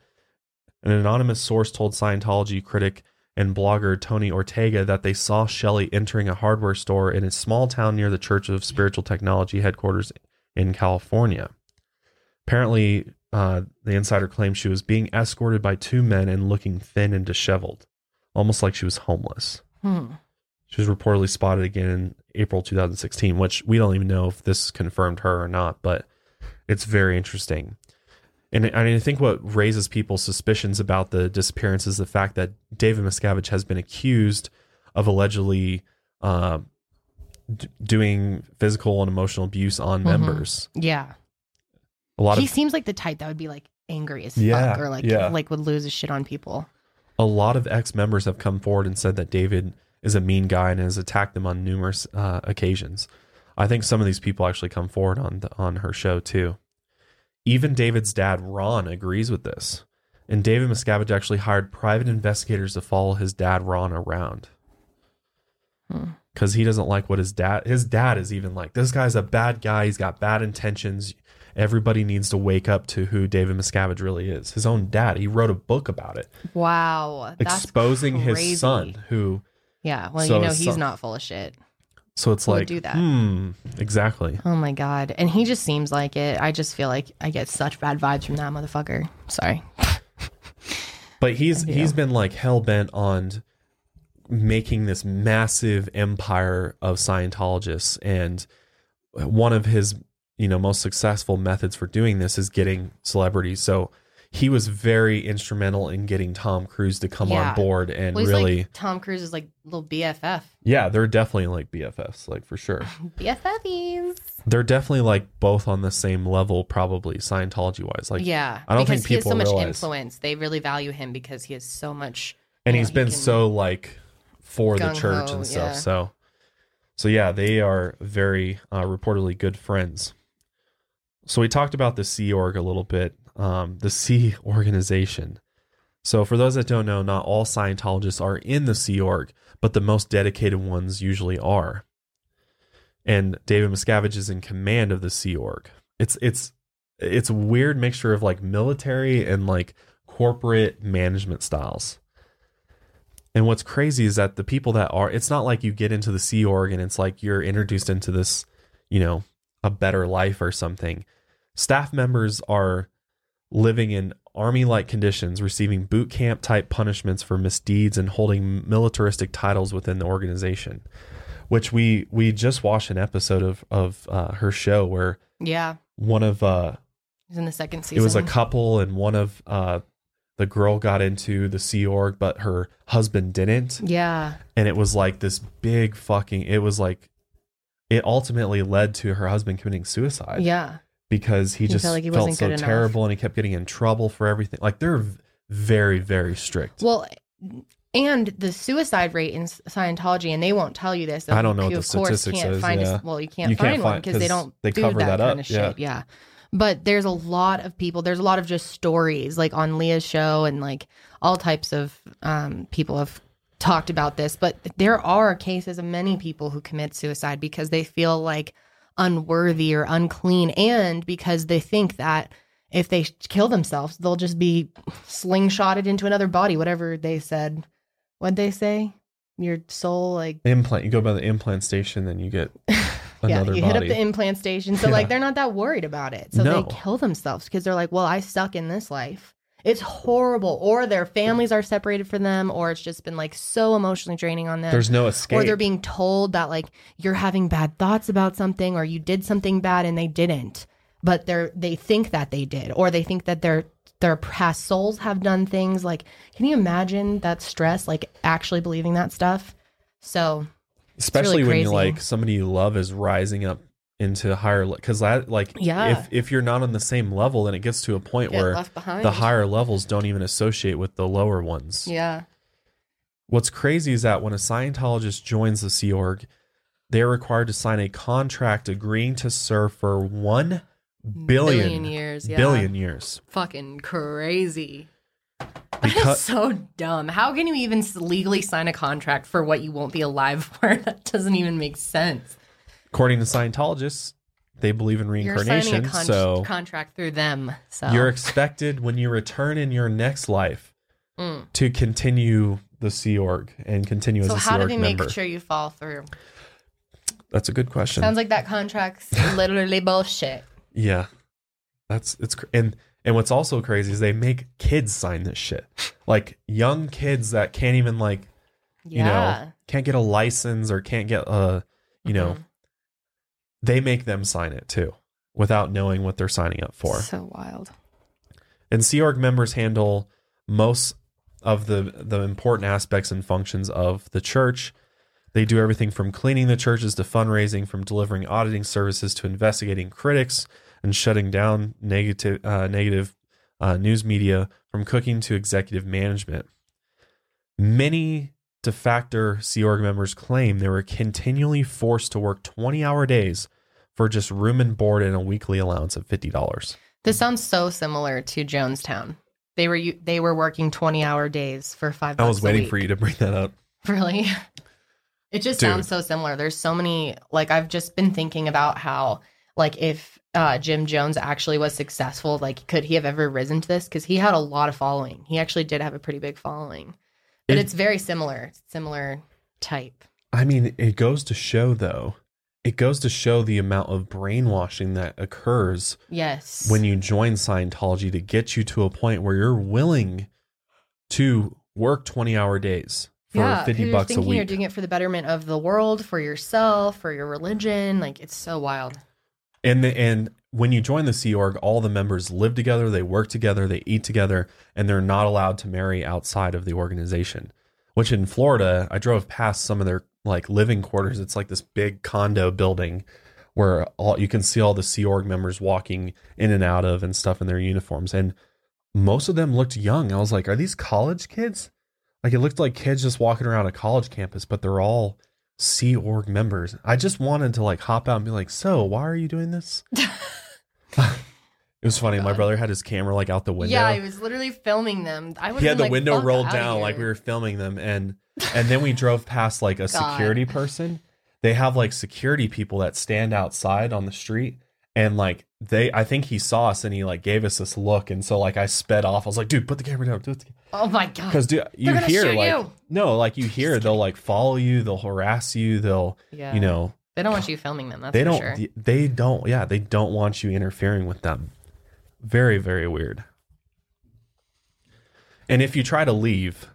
An anonymous source told Scientology critic and blogger Tony Ortega that they saw Shelley entering a hardware store in a small town near the Church of Spiritual Technology headquarters in California. Apparently, uh, the insider claimed she was being escorted by two men and looking thin and disheveled, almost like she was homeless. Hmm. She was reportedly spotted again in April 2016, which we don't even know if this confirmed her or not, but it's very interesting. And I I think what raises people's suspicions about the disappearance is the fact that David Miscavige has been accused of allegedly uh, d- doing physical and emotional abuse on Mhm. members. Yeah. A lot he of seems like the type that would be like angry as Yeah, fuck or like yeah. like would lose his shit on people. a lot of ex members have come forward and said that David is a mean guy and has attacked them on numerous uh, occasions. I think some of these people actually come forward on the, on her show too. Even David's dad, Ron, agrees with this. And David Miscavige actually hired private investigators to follow his dad, Ron, around. Hmm. Because he doesn't like what his dad, his dad is even like, this guy's a bad guy. He's got bad intentions. Everybody needs to wake up to who David Miscavige really is. His own dad. He wrote a book about it Wow. Exposing crazy. his son who Yeah. Well, So you know he's son- not full of shit. So it's like do that? hmm exactly Oh my god. And he just seems like it. I just feel like I get such bad vibes from that motherfucker. Sorry. *laughs* but he's he's been like hell-bent on making this massive empire of scientologists and one of his you know most successful methods for doing this is getting celebrities. So he was very instrumental in getting Tom Cruise to come Yeah. on board and Well, he's really like Tom Cruise is like little BFF. yeah, they're definitely like BFFs, like for sure. *laughs* BFFs. they're definitely like both on the same level, probably Scientology wise. Like, yeah, I don't because think he has so people much realize. influence. They really value him because he has so much. and you he's he been can- so like for the church and stuff. yeah. So, so yeah, they are very uh, reportedly good friends. So we talked about the Sea Org a little bit, um, the Sea Organization. So for those that don't know, not all Scientologists are in the Sea Org, but the most dedicated ones usually are. And David Miscavige is in command of the Sea Org. It's it's it's a weird mixture of like military and like corporate management styles. And what's crazy is that the people that are, it's not like you get into the Sea Org and it's like you're introduced into this, you know, a better life or something. Staff members are living in army like conditions, receiving boot camp type punishments for misdeeds and holding militaristic titles within the organization. Which we we just watched an episode of of uh, her show where Yeah, one of uh, he's in the second season. it was a couple and one of uh, the girl got into the Sea Org, but her husband didn't Yeah, and it was like this big fucking it was like it ultimately led to her husband committing suicide yeah, because he He just felt like he felt so good enough. terrible and he kept getting in trouble for everything like they're very very strict Well, and the suicide rate in Scientology, and they won't tell you this. I don't know You what of the course can't Find yeah. a, well, you can't You find can't one because they don't they do cover that, that kind of yeah. shit. Yeah. But there's a lot of people. There's a lot of just stories like on Leah's show and like all types of um, people have talked about this. But there are cases of many people who commit suicide because they feel like unworthy or unclean, and because they think that if they kill themselves, they'll just be slingshotted into another body. Whatever they said. What'd they say? Your soul, like implant you go by the implant station then you get another *laughs* yeah, you body hit up the implant station. So Yeah. like they're not that worried about it. So No. they kill themselves because they're like, well, I suck in this life. It's horrible. Or their families are separated from them, or it's just been like so emotionally draining on them. there's no escape or they're being told that like you're having bad thoughts about something or you did something bad and they didn't. But they're they think that they did, or they think that their their past souls have done things. Like, can you imagine that stress? Like actually believing that stuff. So especially when you like somebody you love is rising up into higher because that like Yeah. if if you're not on the same level then it gets to a point get where the higher levels don't even associate with the lower ones Yeah. what's crazy is that when a scientologist joins the sea org they're required to sign a contract agreeing to serve for one billion Billion years, yeah. billion years Fucking crazy. That Because- is so dumb. How can you even legally sign a contract for what you won't be alive *laughs* for? That doesn't even make sense. According to scientologists they believe in You're signing reincarnation a con- so contract through them. So you're expected when you return in your next life Mm. to continue the Sea Org and continue So as a Sea how do Org they member? make sure you fall through? That's a good question. Sounds like that contract's *laughs* literally bullshit. yeah, that's it's cr- and and what's also crazy is they make kids sign this shit, like young kids that can't even like you Yeah. know can't get a license or can't get a you know Mhm. They make them sign it too without knowing what they're signing up for. So wild. And Sea Org members handle most of the the important aspects and functions of the church. They do everything from cleaning the churches to fundraising, from delivering auditing services to investigating critics and shutting down negative uh, negative uh, news media, from cooking to executive management. Many de facto Sea Org members claim they were continually forced to work 20 hour days for just room and board and a weekly allowance of $50. This sounds so similar to Jonestown. They were they were working twenty hour days for five. I bucks was waiting for you to bring that up. *laughs* Really? It just Dude. sounds so similar. There's so many like I've just been thinking about how like if uh Jim Jones actually was successful, like could he have ever risen to this cuz he had a lot of following. He actually did have a pretty big following. But It- it's very similar, similar type. I mean, it goes to show, though, it goes to show the amount of brainwashing that occurs Yes. when you join Scientology to get you to a point where you're willing to work 20 hour days for yeah, 50 you're bucks a thinking You're doing it for the betterment of the world, for yourself, for your religion. Like it's so wild. And the, and when you join the Sea Org, all the members live together, they work together, they eat together, and they're not allowed to marry outside of the organization. Which in Florida, I drove past some of their like living quarters. It's like this big condo building where all you can see all the Sea Org members walking in and out of and stuff in their uniforms. And most of them looked young. I was like, are these college kids? Like it looked like kids just walking around a college campus, but they're all Sea Org members. I just wanted to like hop out and be like, so why are you doing this? *laughs* *laughs* it was funny. My God. brother had his camera like out the window. Yeah, I was literally filming them. I would he had the window rolled down like we were filming them and *laughs* and then we drove past like a God. security person they have like security people that stand outside on the street and like they i think he saw us and he like gave us this look and so like i sped off i was like dude put the camera down Oh my god. because dude you gonna hear shoot like you. no like you hear they'll like follow you they'll harass you they'll Yeah. you know they don't want you filming them. That's they for don't sure. they don't yeah they don't want you interfering with them very very weird and if you try to leave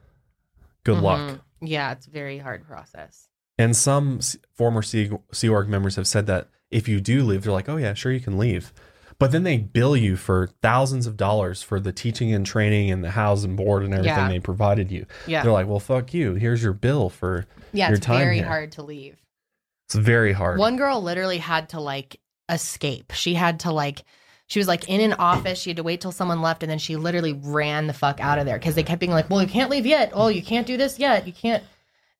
good luck Mhm. Yeah, it's a very hard process. And some former Sea, sea Org members have said that if you do leave, they're like, oh, yeah, sure, you can leave. But then they bill you for thousands of dollars for the teaching and training and the house and board and everything Yeah. they provided you. Yeah. They're like, well, fuck you. Here's your bill for. yeah, your it's time very here. hard to leave. It's very hard. One girl literally had to like escape. She had to like she was like in an office. She had to wait till someone left and then she literally ran the fuck out of there because they kept being like, Well, you can't leave yet. Oh, you can't do this yet. You can't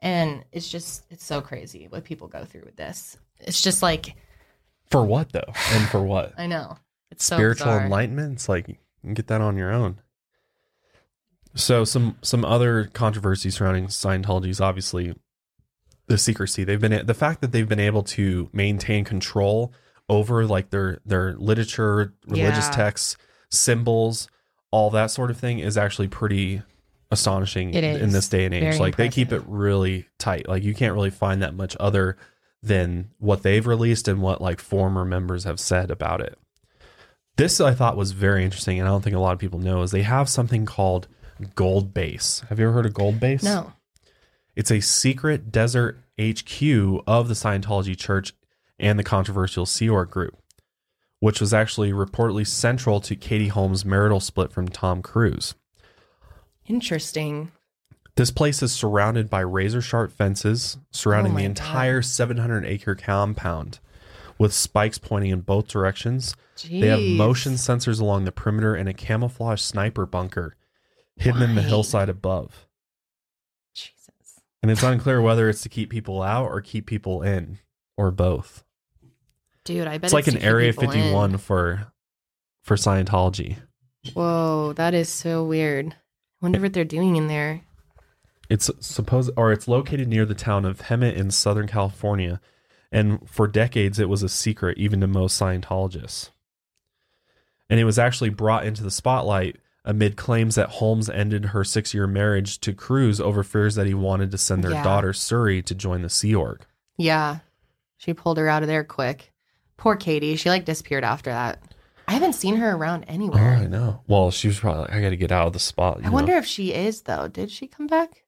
and it's just it's so crazy what people go through with this. It's just like for what, though? And for what? *sighs* I know. It's so Spiritual bizarre. enlightenment? It's like, you can get that on your own. So some some other controversy surrounding Scientology is obviously the secrecy. They've been the fact that they've been able to maintain control over like their their literature, religious Yeah. texts, symbols, all that sort of thing is actually pretty astonishing in this day and age. Very like they keep it really tight. Like you can't really find that much other than what they've released and what like former members have said about it. This I thought was very interesting, and I don't think a lot of people know is they have something called Gold Base. Have you ever heard of Gold Base? No. It's a secret desert HQ of the Scientology Church and the controversial Sea Org group, which was actually reportedly central to Katie Holmes' marital split from Tom Cruise. Interesting. This place is surrounded by razor sharp fences surrounding Oh the entire 700 acre compound with spikes pointing in both directions. They have motion sensors along the perimeter and a camouflage sniper bunker hidden in the hillside above. Jesus. And it's unclear whether it's to keep people out or keep people in or both. Dude, I bet It's like an Area 51 in. for for Scientology. Whoa, that is so weird. I wonder what they're doing in there. It's supposed or it's located near the town of Hemet in Southern California. And for decades it was a secret even to most Scientologists. And it was actually brought into the spotlight amid claims that Holmes ended her 6-year marriage to Cruise over fears that he wanted to send their Yeah. daughter Suri to join the Sea Org. Yeah. She pulled her out of there quick. Poor Katie. She like disappeared after that. I haven't seen her around Oh, anywhere. I know. Well, she was probably like, I got to get out of the spot. you I know? wonder if she is though. Did she come back?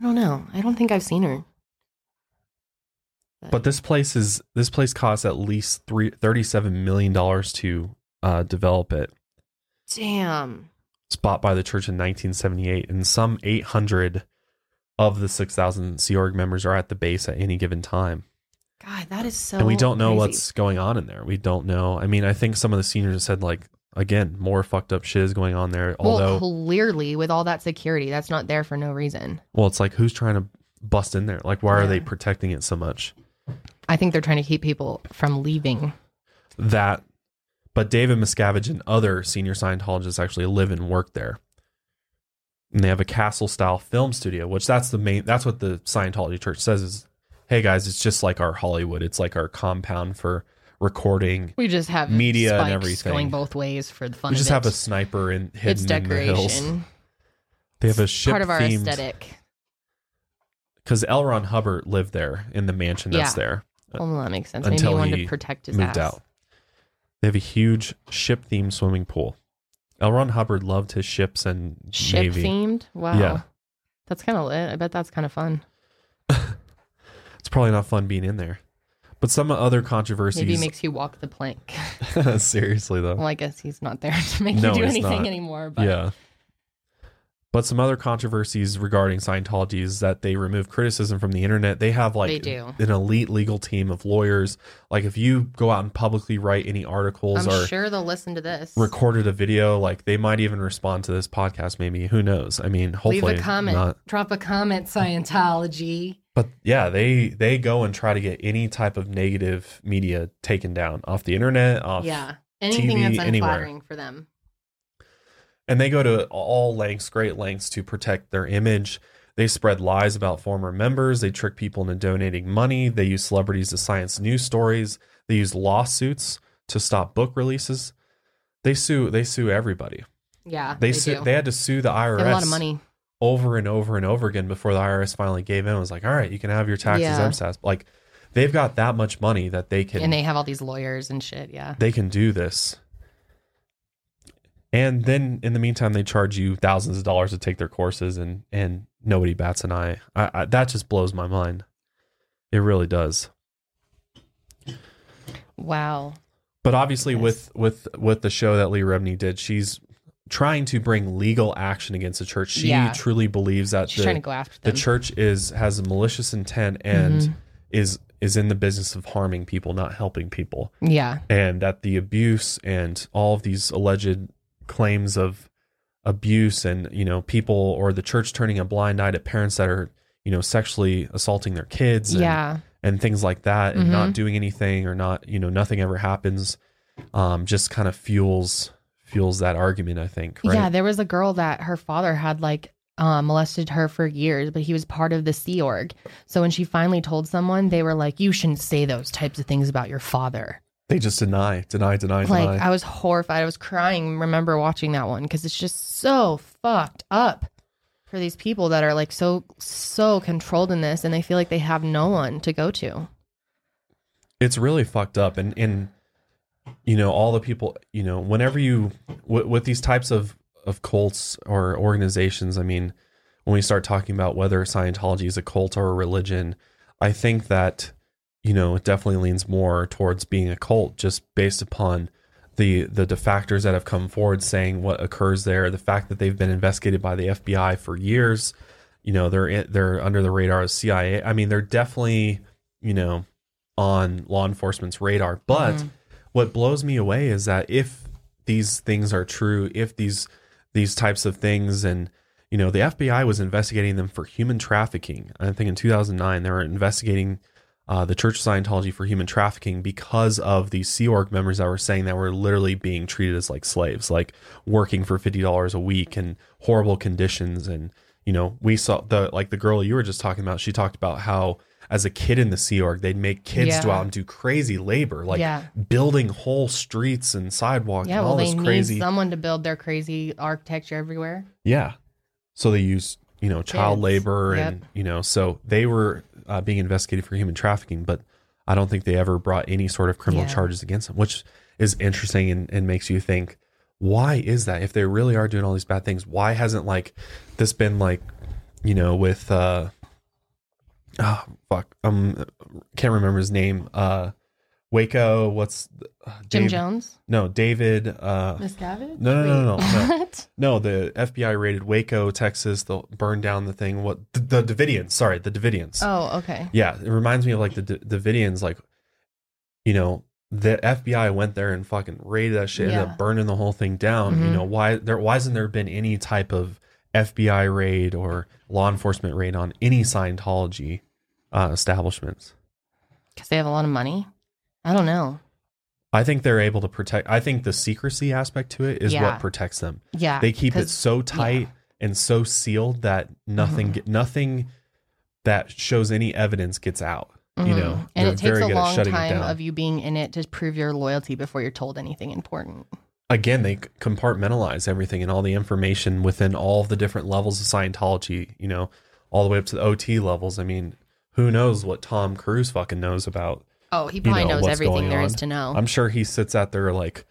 I don't know. I don't think I've seen her. But this place is this place costs at least three thirty-seven million dollars to uh, develop it. Damn. It's bought by the church in 1978, and some 800 of the 6,000 Sea Org members are at the base at any given time. God, that is so and we don't know crazy. what's going on in there. We don't know. I mean, I think some of the seniors said like again, more fucked up shit is going on there. Although, well, clearly with all that security, that's not there for no reason. well, it's like who's trying to bust in there? Like, why are they protecting it so much? I think they're trying to keep people from leaving. that but David Miscavige and other senior Scientologists actually live and work there. And they have a castle style film studio, which that's the main that's what the Scientology church says is hey guys, it's just like our Hollywood. It's like our compound for recording. We just have Media and everything. going both ways for the fun. We just have a sniper in hidden it's in the hills. decoration. They have a ship part of our themed aesthetic. because L. Ron Hubbard lived there in the mansion that's Yeah. there. Uh, well, that makes sense. Maybe Until he wanted to protect his moved ass. out. They have a huge ship themed swimming pool. L. Ron Hubbard loved his ships and Ship navy. themed. Wow. Yeah. That's kind of lit. I bet that's kind of fun. It's probably not fun being in there. But some other controversies. Maybe makes you walk the plank. *laughs* seriously though. well, I guess he's not there *laughs* to make No, you do anything not. anymore. But yeah. But some other controversies regarding Scientology is that they remove criticism from the internet. They have like They do. an elite legal team of lawyers. Like if you go out and publicly write any articles I'm or sure they'll listen to this. recorded a video, like they might even respond to this podcast. Maybe who knows? I mean, hopefully Leave a comment. not. Drop a comment, Scientology. But yeah, they they go and try to get any type of negative media taken down off the internet, off Yeah. Anything TV, that's anywhere. for them. and they go to all lengths, great lengths to protect their image. They spread lies about former members. They trick people into donating money. They use celebrities to science news stories. They use lawsuits to stop book releases. They sue. They sue everybody. Yeah. They They, sue, do. they had to sue the IRS They a lot of money. Over and over and over again before the IRS finally gave in. and was like, all right, you can have your taxes Yeah. MSAS. Like they've got that much money that they can And they have all these lawyers and shit. Yeah. they can do this. And then in the meantime, they charge you thousands of dollars to take their courses, and and nobody bats an eye. I, I, that just blows my mind. It really does. Wow. But obviously, Yes. with with with the show that Leah Remini did, she's trying to bring legal action against the church. She Yeah. truly believes that She's the, trying to go after the church is has a malicious intent and Mhm. is is in the business of harming people, not helping people. Yeah. and that the abuse and all of these alleged claims of abuse and you know people or the church turning a blind eye to parents that are you know sexually assaulting their kids and, Yeah. and things like that and not Mhm. doing anything or not you know nothing ever happens um just kind of fuels fuels that argument i think right Yeah. There was a girl that her father had like uh, molested her for years, but he was part of the Sea Org. So when she finally told someone, they were like, "You shouldn't say those types of things about your father." they just deny deny deny Like deny I was horrified. I was crying. Remember watching that one because it's just so fucked up for these people that are like so so controlled in this, and they feel like they have no one to go to. it's really fucked up and and you know all the people you know whenever you with, with these types of of cults or organizations i mean when we start talking about whether scientology is a cult or a religion i think that you know it definitely leans more towards being a cult just based upon the the factors that have come forward saying what occurs there the fact that they've been investigated by the fbi for years you know they're they're under the radar of cia i mean they're definitely you know on law enforcement's radar. But Mhm. What blows me away is that if these things are true, if these these types of things and you know the FBI was investigating them for human trafficking. I think in 2009 they were investigating uh, the Church of Scientology for human trafficking because of these Sea Org members that were saying that were literally being treated as like slaves, like working for fifty dollars a week and horrible conditions. And you know, we saw the like the girl you were just talking about. She talked about how as a kid in the Sea Org, they'd make kids go out and do crazy labor, like Yeah. building whole streets and sidewalks Yeah, and well, all they this need crazy. someone to build their crazy architecture everywhere. Yeah. So they use, you know, child Kids. labor Yep. and, you know, so they were uh, being investigated for human trafficking, but I don't think they ever brought any sort of criminal Yeah. charges against them, which is interesting and, and makes you think, why is that? If they really are doing all these bad things, why hasn't like this been like, you know, with, uh, oh, fuck, um, can't remember his name. Uh, Waco, what's uh, Jim Dave- Jones, No, David, uh, Miscavige. No, no, no, no, no. What? no, the FBI raided Waco, Texas. They'll burn down the thing. What the, the Davidians? Sorry, the Davidians. Oh, okay. Yeah, it reminds me of like the D- Davidians. Like, you know, the FBI went there and fucking raided that shit, ended up burning the whole thing down. You Mhm. know why? There why hasn't there been any type of FBI raid or law enforcement raid on any Scientology uh, establishments? Because they have a lot of money. I don't know. I think they're able to protect. I think the secrecy aspect to it is Yeah. what protects them. Yeah, they keep it 'cause- so tight and so sealed that nothing Mhm. get nothing that shows any evidence gets out. You Mhm. know, and they're it takes a long time of you being in it to prove your loyalty before you're told anything important. Again, they compartmentalize everything and all the information within all the different levels of Scientology. You know, all the way up to the OT levels. I mean, who knows what Tom Cruise fucking knows about? Oh, he probably know, knows everything there is to know. I'm sure he sits out there like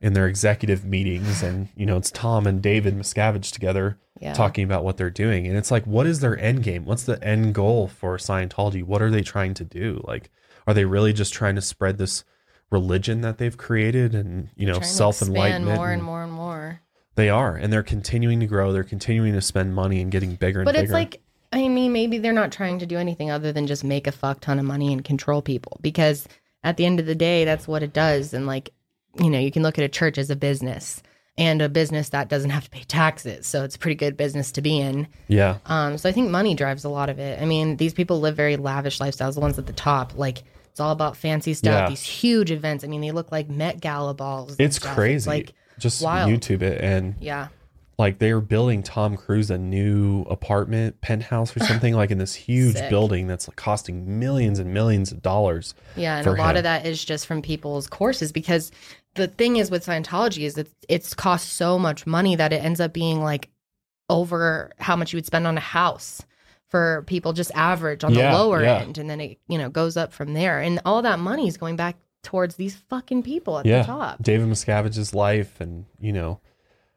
in their executive meetings, and you know, it's Tom and David Miscavige together. yeah. talking about what they're doing and it's like what is their end game what's the end goal for scientology what are they trying to do like are they really just trying to spread this religion that they've created and you know self enlightenment? more and more and more. They are, and they're continuing to grow. They're continuing to spend money and getting bigger and bigger. But bigger. it's like, maybe they're not trying to do anything other than just make a fuck ton of money and control people because at the end of the day, that's what it does. And like, you know, you can look at a church as a business and a business that doesn't have to pay taxes. So it's a pretty good business to be in. yeah, Um, so I think money drives a lot of it. I mean, these people live very lavish lifestyles, the ones at the top. Like, it's all about fancy stuff, Yeah. these huge events. I mean, they look like Met Gala balls. it's stuff. crazy. like, just wild. YouTube it and yeah. Like they're building Tom Cruise a new apartment penthouse or something like in this *sighs* huge Sick. building that's like costing millions and millions of dollars. Yeah, and a lot him. of that is just from people's courses because the thing is with Scientology is that it's cost so much money that it ends up being like over how much you would spend on a house for people just average on Yeah, the lower yeah. end and then it you know goes up from there and all that money is going back towards these fucking people at yeah, the top. David Miscavige's life, and you know,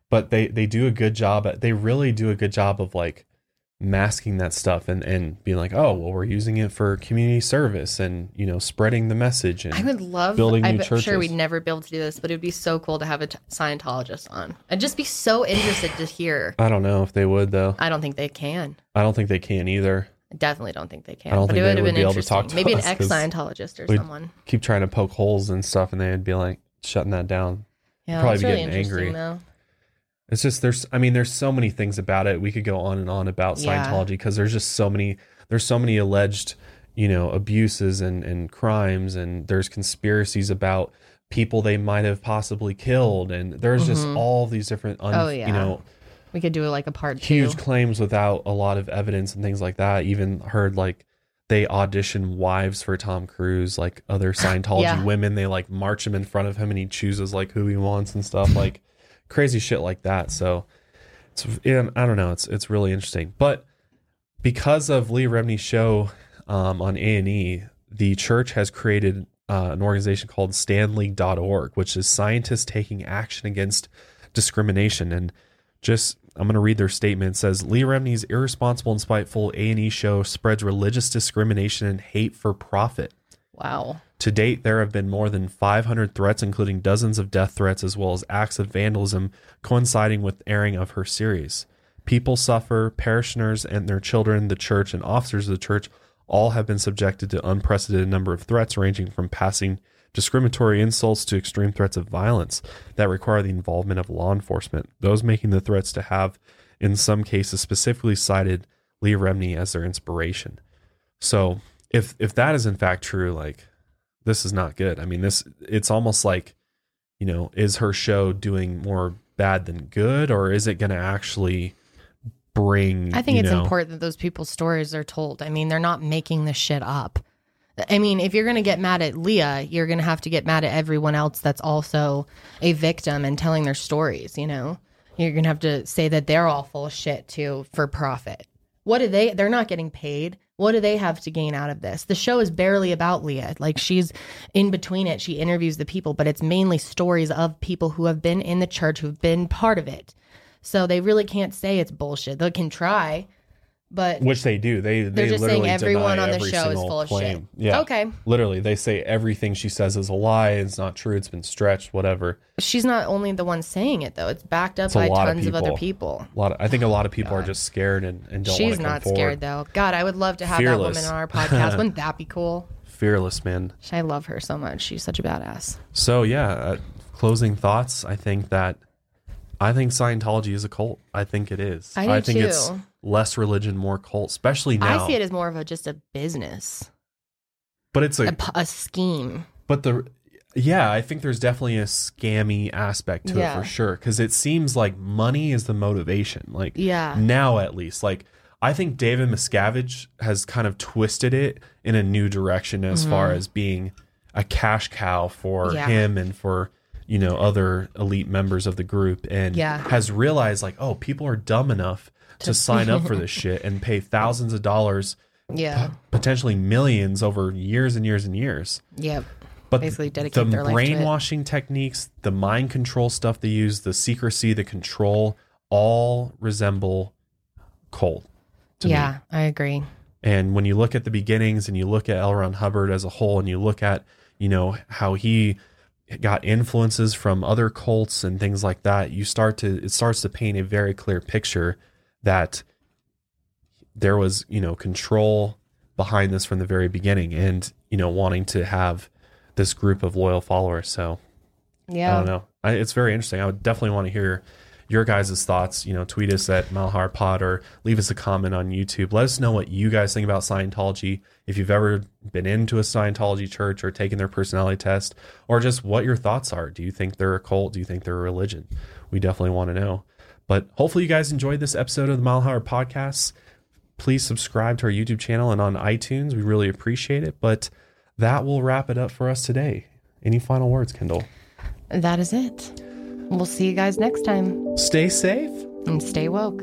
but they they do a good job. At, they really do a good job of like masking that stuff and and being like, oh, well, we're using it for community service and you know, spreading the message. And I would love building I'm new sure we'd never be able to do this, but it would be so cool to have a t- Scientologist on. I'd just be so interested to hear. I don't know if they would though. I don't think they can. I don't think they can either. I definitely don't think they can. I don't but think it would have been be able to interesting. talk to Maybe an ex Scientologist or someone. Keep trying to poke holes and stuff, and they'd be like shutting that down. Yeah, probably be really getting angry. though. It's just there's I mean there's so many things about it. We could go on and on about Scientology because there's just so many there's so many alleged, you know, abuses and and crimes and there's conspiracies about people they might have possibly killed and there's just Mhm. all these different un, Oh, yeah. you know We could do it like a part huge two. claims without a lot of evidence and things like that. Even heard like they audition wives for Tom Cruise, like other Scientology Yeah. women. They like march him in front of him and he chooses like who he wants and stuff, like crazy shit like that. So it's yeah, I don't know. It's it's really interesting, but because of Leah Remini's show um, on A and E, the church has created uh, an organization called STANDLeague.org, which is scientists taking action against discrimination. And just I'm going to read their statement. It says Leah Remini's irresponsible and spiteful A and E show spreads religious discrimination and hate for profit. Wow. To date, there have been more than 500 threats, including dozens of death threats, as well as acts of vandalism coinciding with airing of her series. People suffer, parishioners and their children, the church, and officers of the church all have been subjected to unprecedented number of threats, ranging from passing discriminatory insults to extreme threats of violence that require the involvement of law enforcement. Those making the threats to have, in some cases, specifically cited Leah Remini as their inspiration. So, if if that is in fact true, like this is not good. I mean, this it's almost like, you know, is her show doing more bad than good, or is it going to actually bring? I think it's know- important that those people's stories are told. I mean, they're not making this shit up. I mean, if you're going to get mad at Leah, you're going to have to get mad at everyone else that's also a victim and telling their stories, you know? You're going to have to say that they're all full of shit too for profit. What do they they're not getting paid. What do they have to gain out of this? The show is barely about Leah. Like she's in between it. She interviews the people, but it's mainly stories of people who have been in the church, who've been part of it. So they really can't say it's bullshit. They can try, but Which they do. They they just literally saying everyone on the every show is single full of claim. shit. Yeah. Okay. Literally, they say everything she says is a lie. It's not true. It's been stretched. Whatever. she's not only the one saying it though. It's backed up It's a by lot of tons of, other people. A lot. Of, I think a lot of people are just scared and, and don't. She's come not forward. scared though. God, I would love to have Fearless. that woman on our podcast. *laughs* Wouldn't that be cool? Fearless man. I love her so much. She's such a badass. So yeah, uh, closing thoughts. I think that I think Scientology is a cult. I think it is. I do think it's less religion, more cult, especially now. I see it as more of a just a business, but it's a scheme. but the yeah, I think there's definitely a scammy aspect to Yeah. it for sure because it seems like money is the motivation. Like Yeah. now at least, like I think David Miscavige has kind of twisted it in a new direction as far as being a cash cow for Mm-hmm. Yeah. him and for you know other elite members of the group and Yeah. has realized like oh people are dumb enough to sign up for *laughs* this shit and pay thousands of dollars Yeah. potentially millions over years and years and years Yep. but Basically dedicate the their life to it. brainwashing techniques the mind control stuff they use the secrecy the control all resemble cult to me Yeah, I agree. And when you look at the beginnings and you look at L. Ron Hubbard as a whole, and you look at, you know, how he got influences from other cults and things like that, you start to, it starts to paint a very clear picture that there was, you know, control behind this from the very beginning and, you know, wanting to have this group of loyal followers. So yeah. I don't know. I, it's very interesting. I would definitely want to hear your guys' thoughts. You know, tweet us at Mile Higher Pod or leave us a comment on YouTube. Let us know what you guys think about Scientology. If you've ever been into a Scientology church or taken their personality test, or just what your thoughts are. Do you think they're a cult? Do you think they're a religion? We definitely want to know. But hopefully, you guys enjoyed this episode of the Higher Podcast. Please subscribe to our YouTube channel and on iTunes. We really appreciate it. But that will wrap it up for us today. Any final words, Kendall? That is it. We'll see you guys next time Stay safe. and stay woke.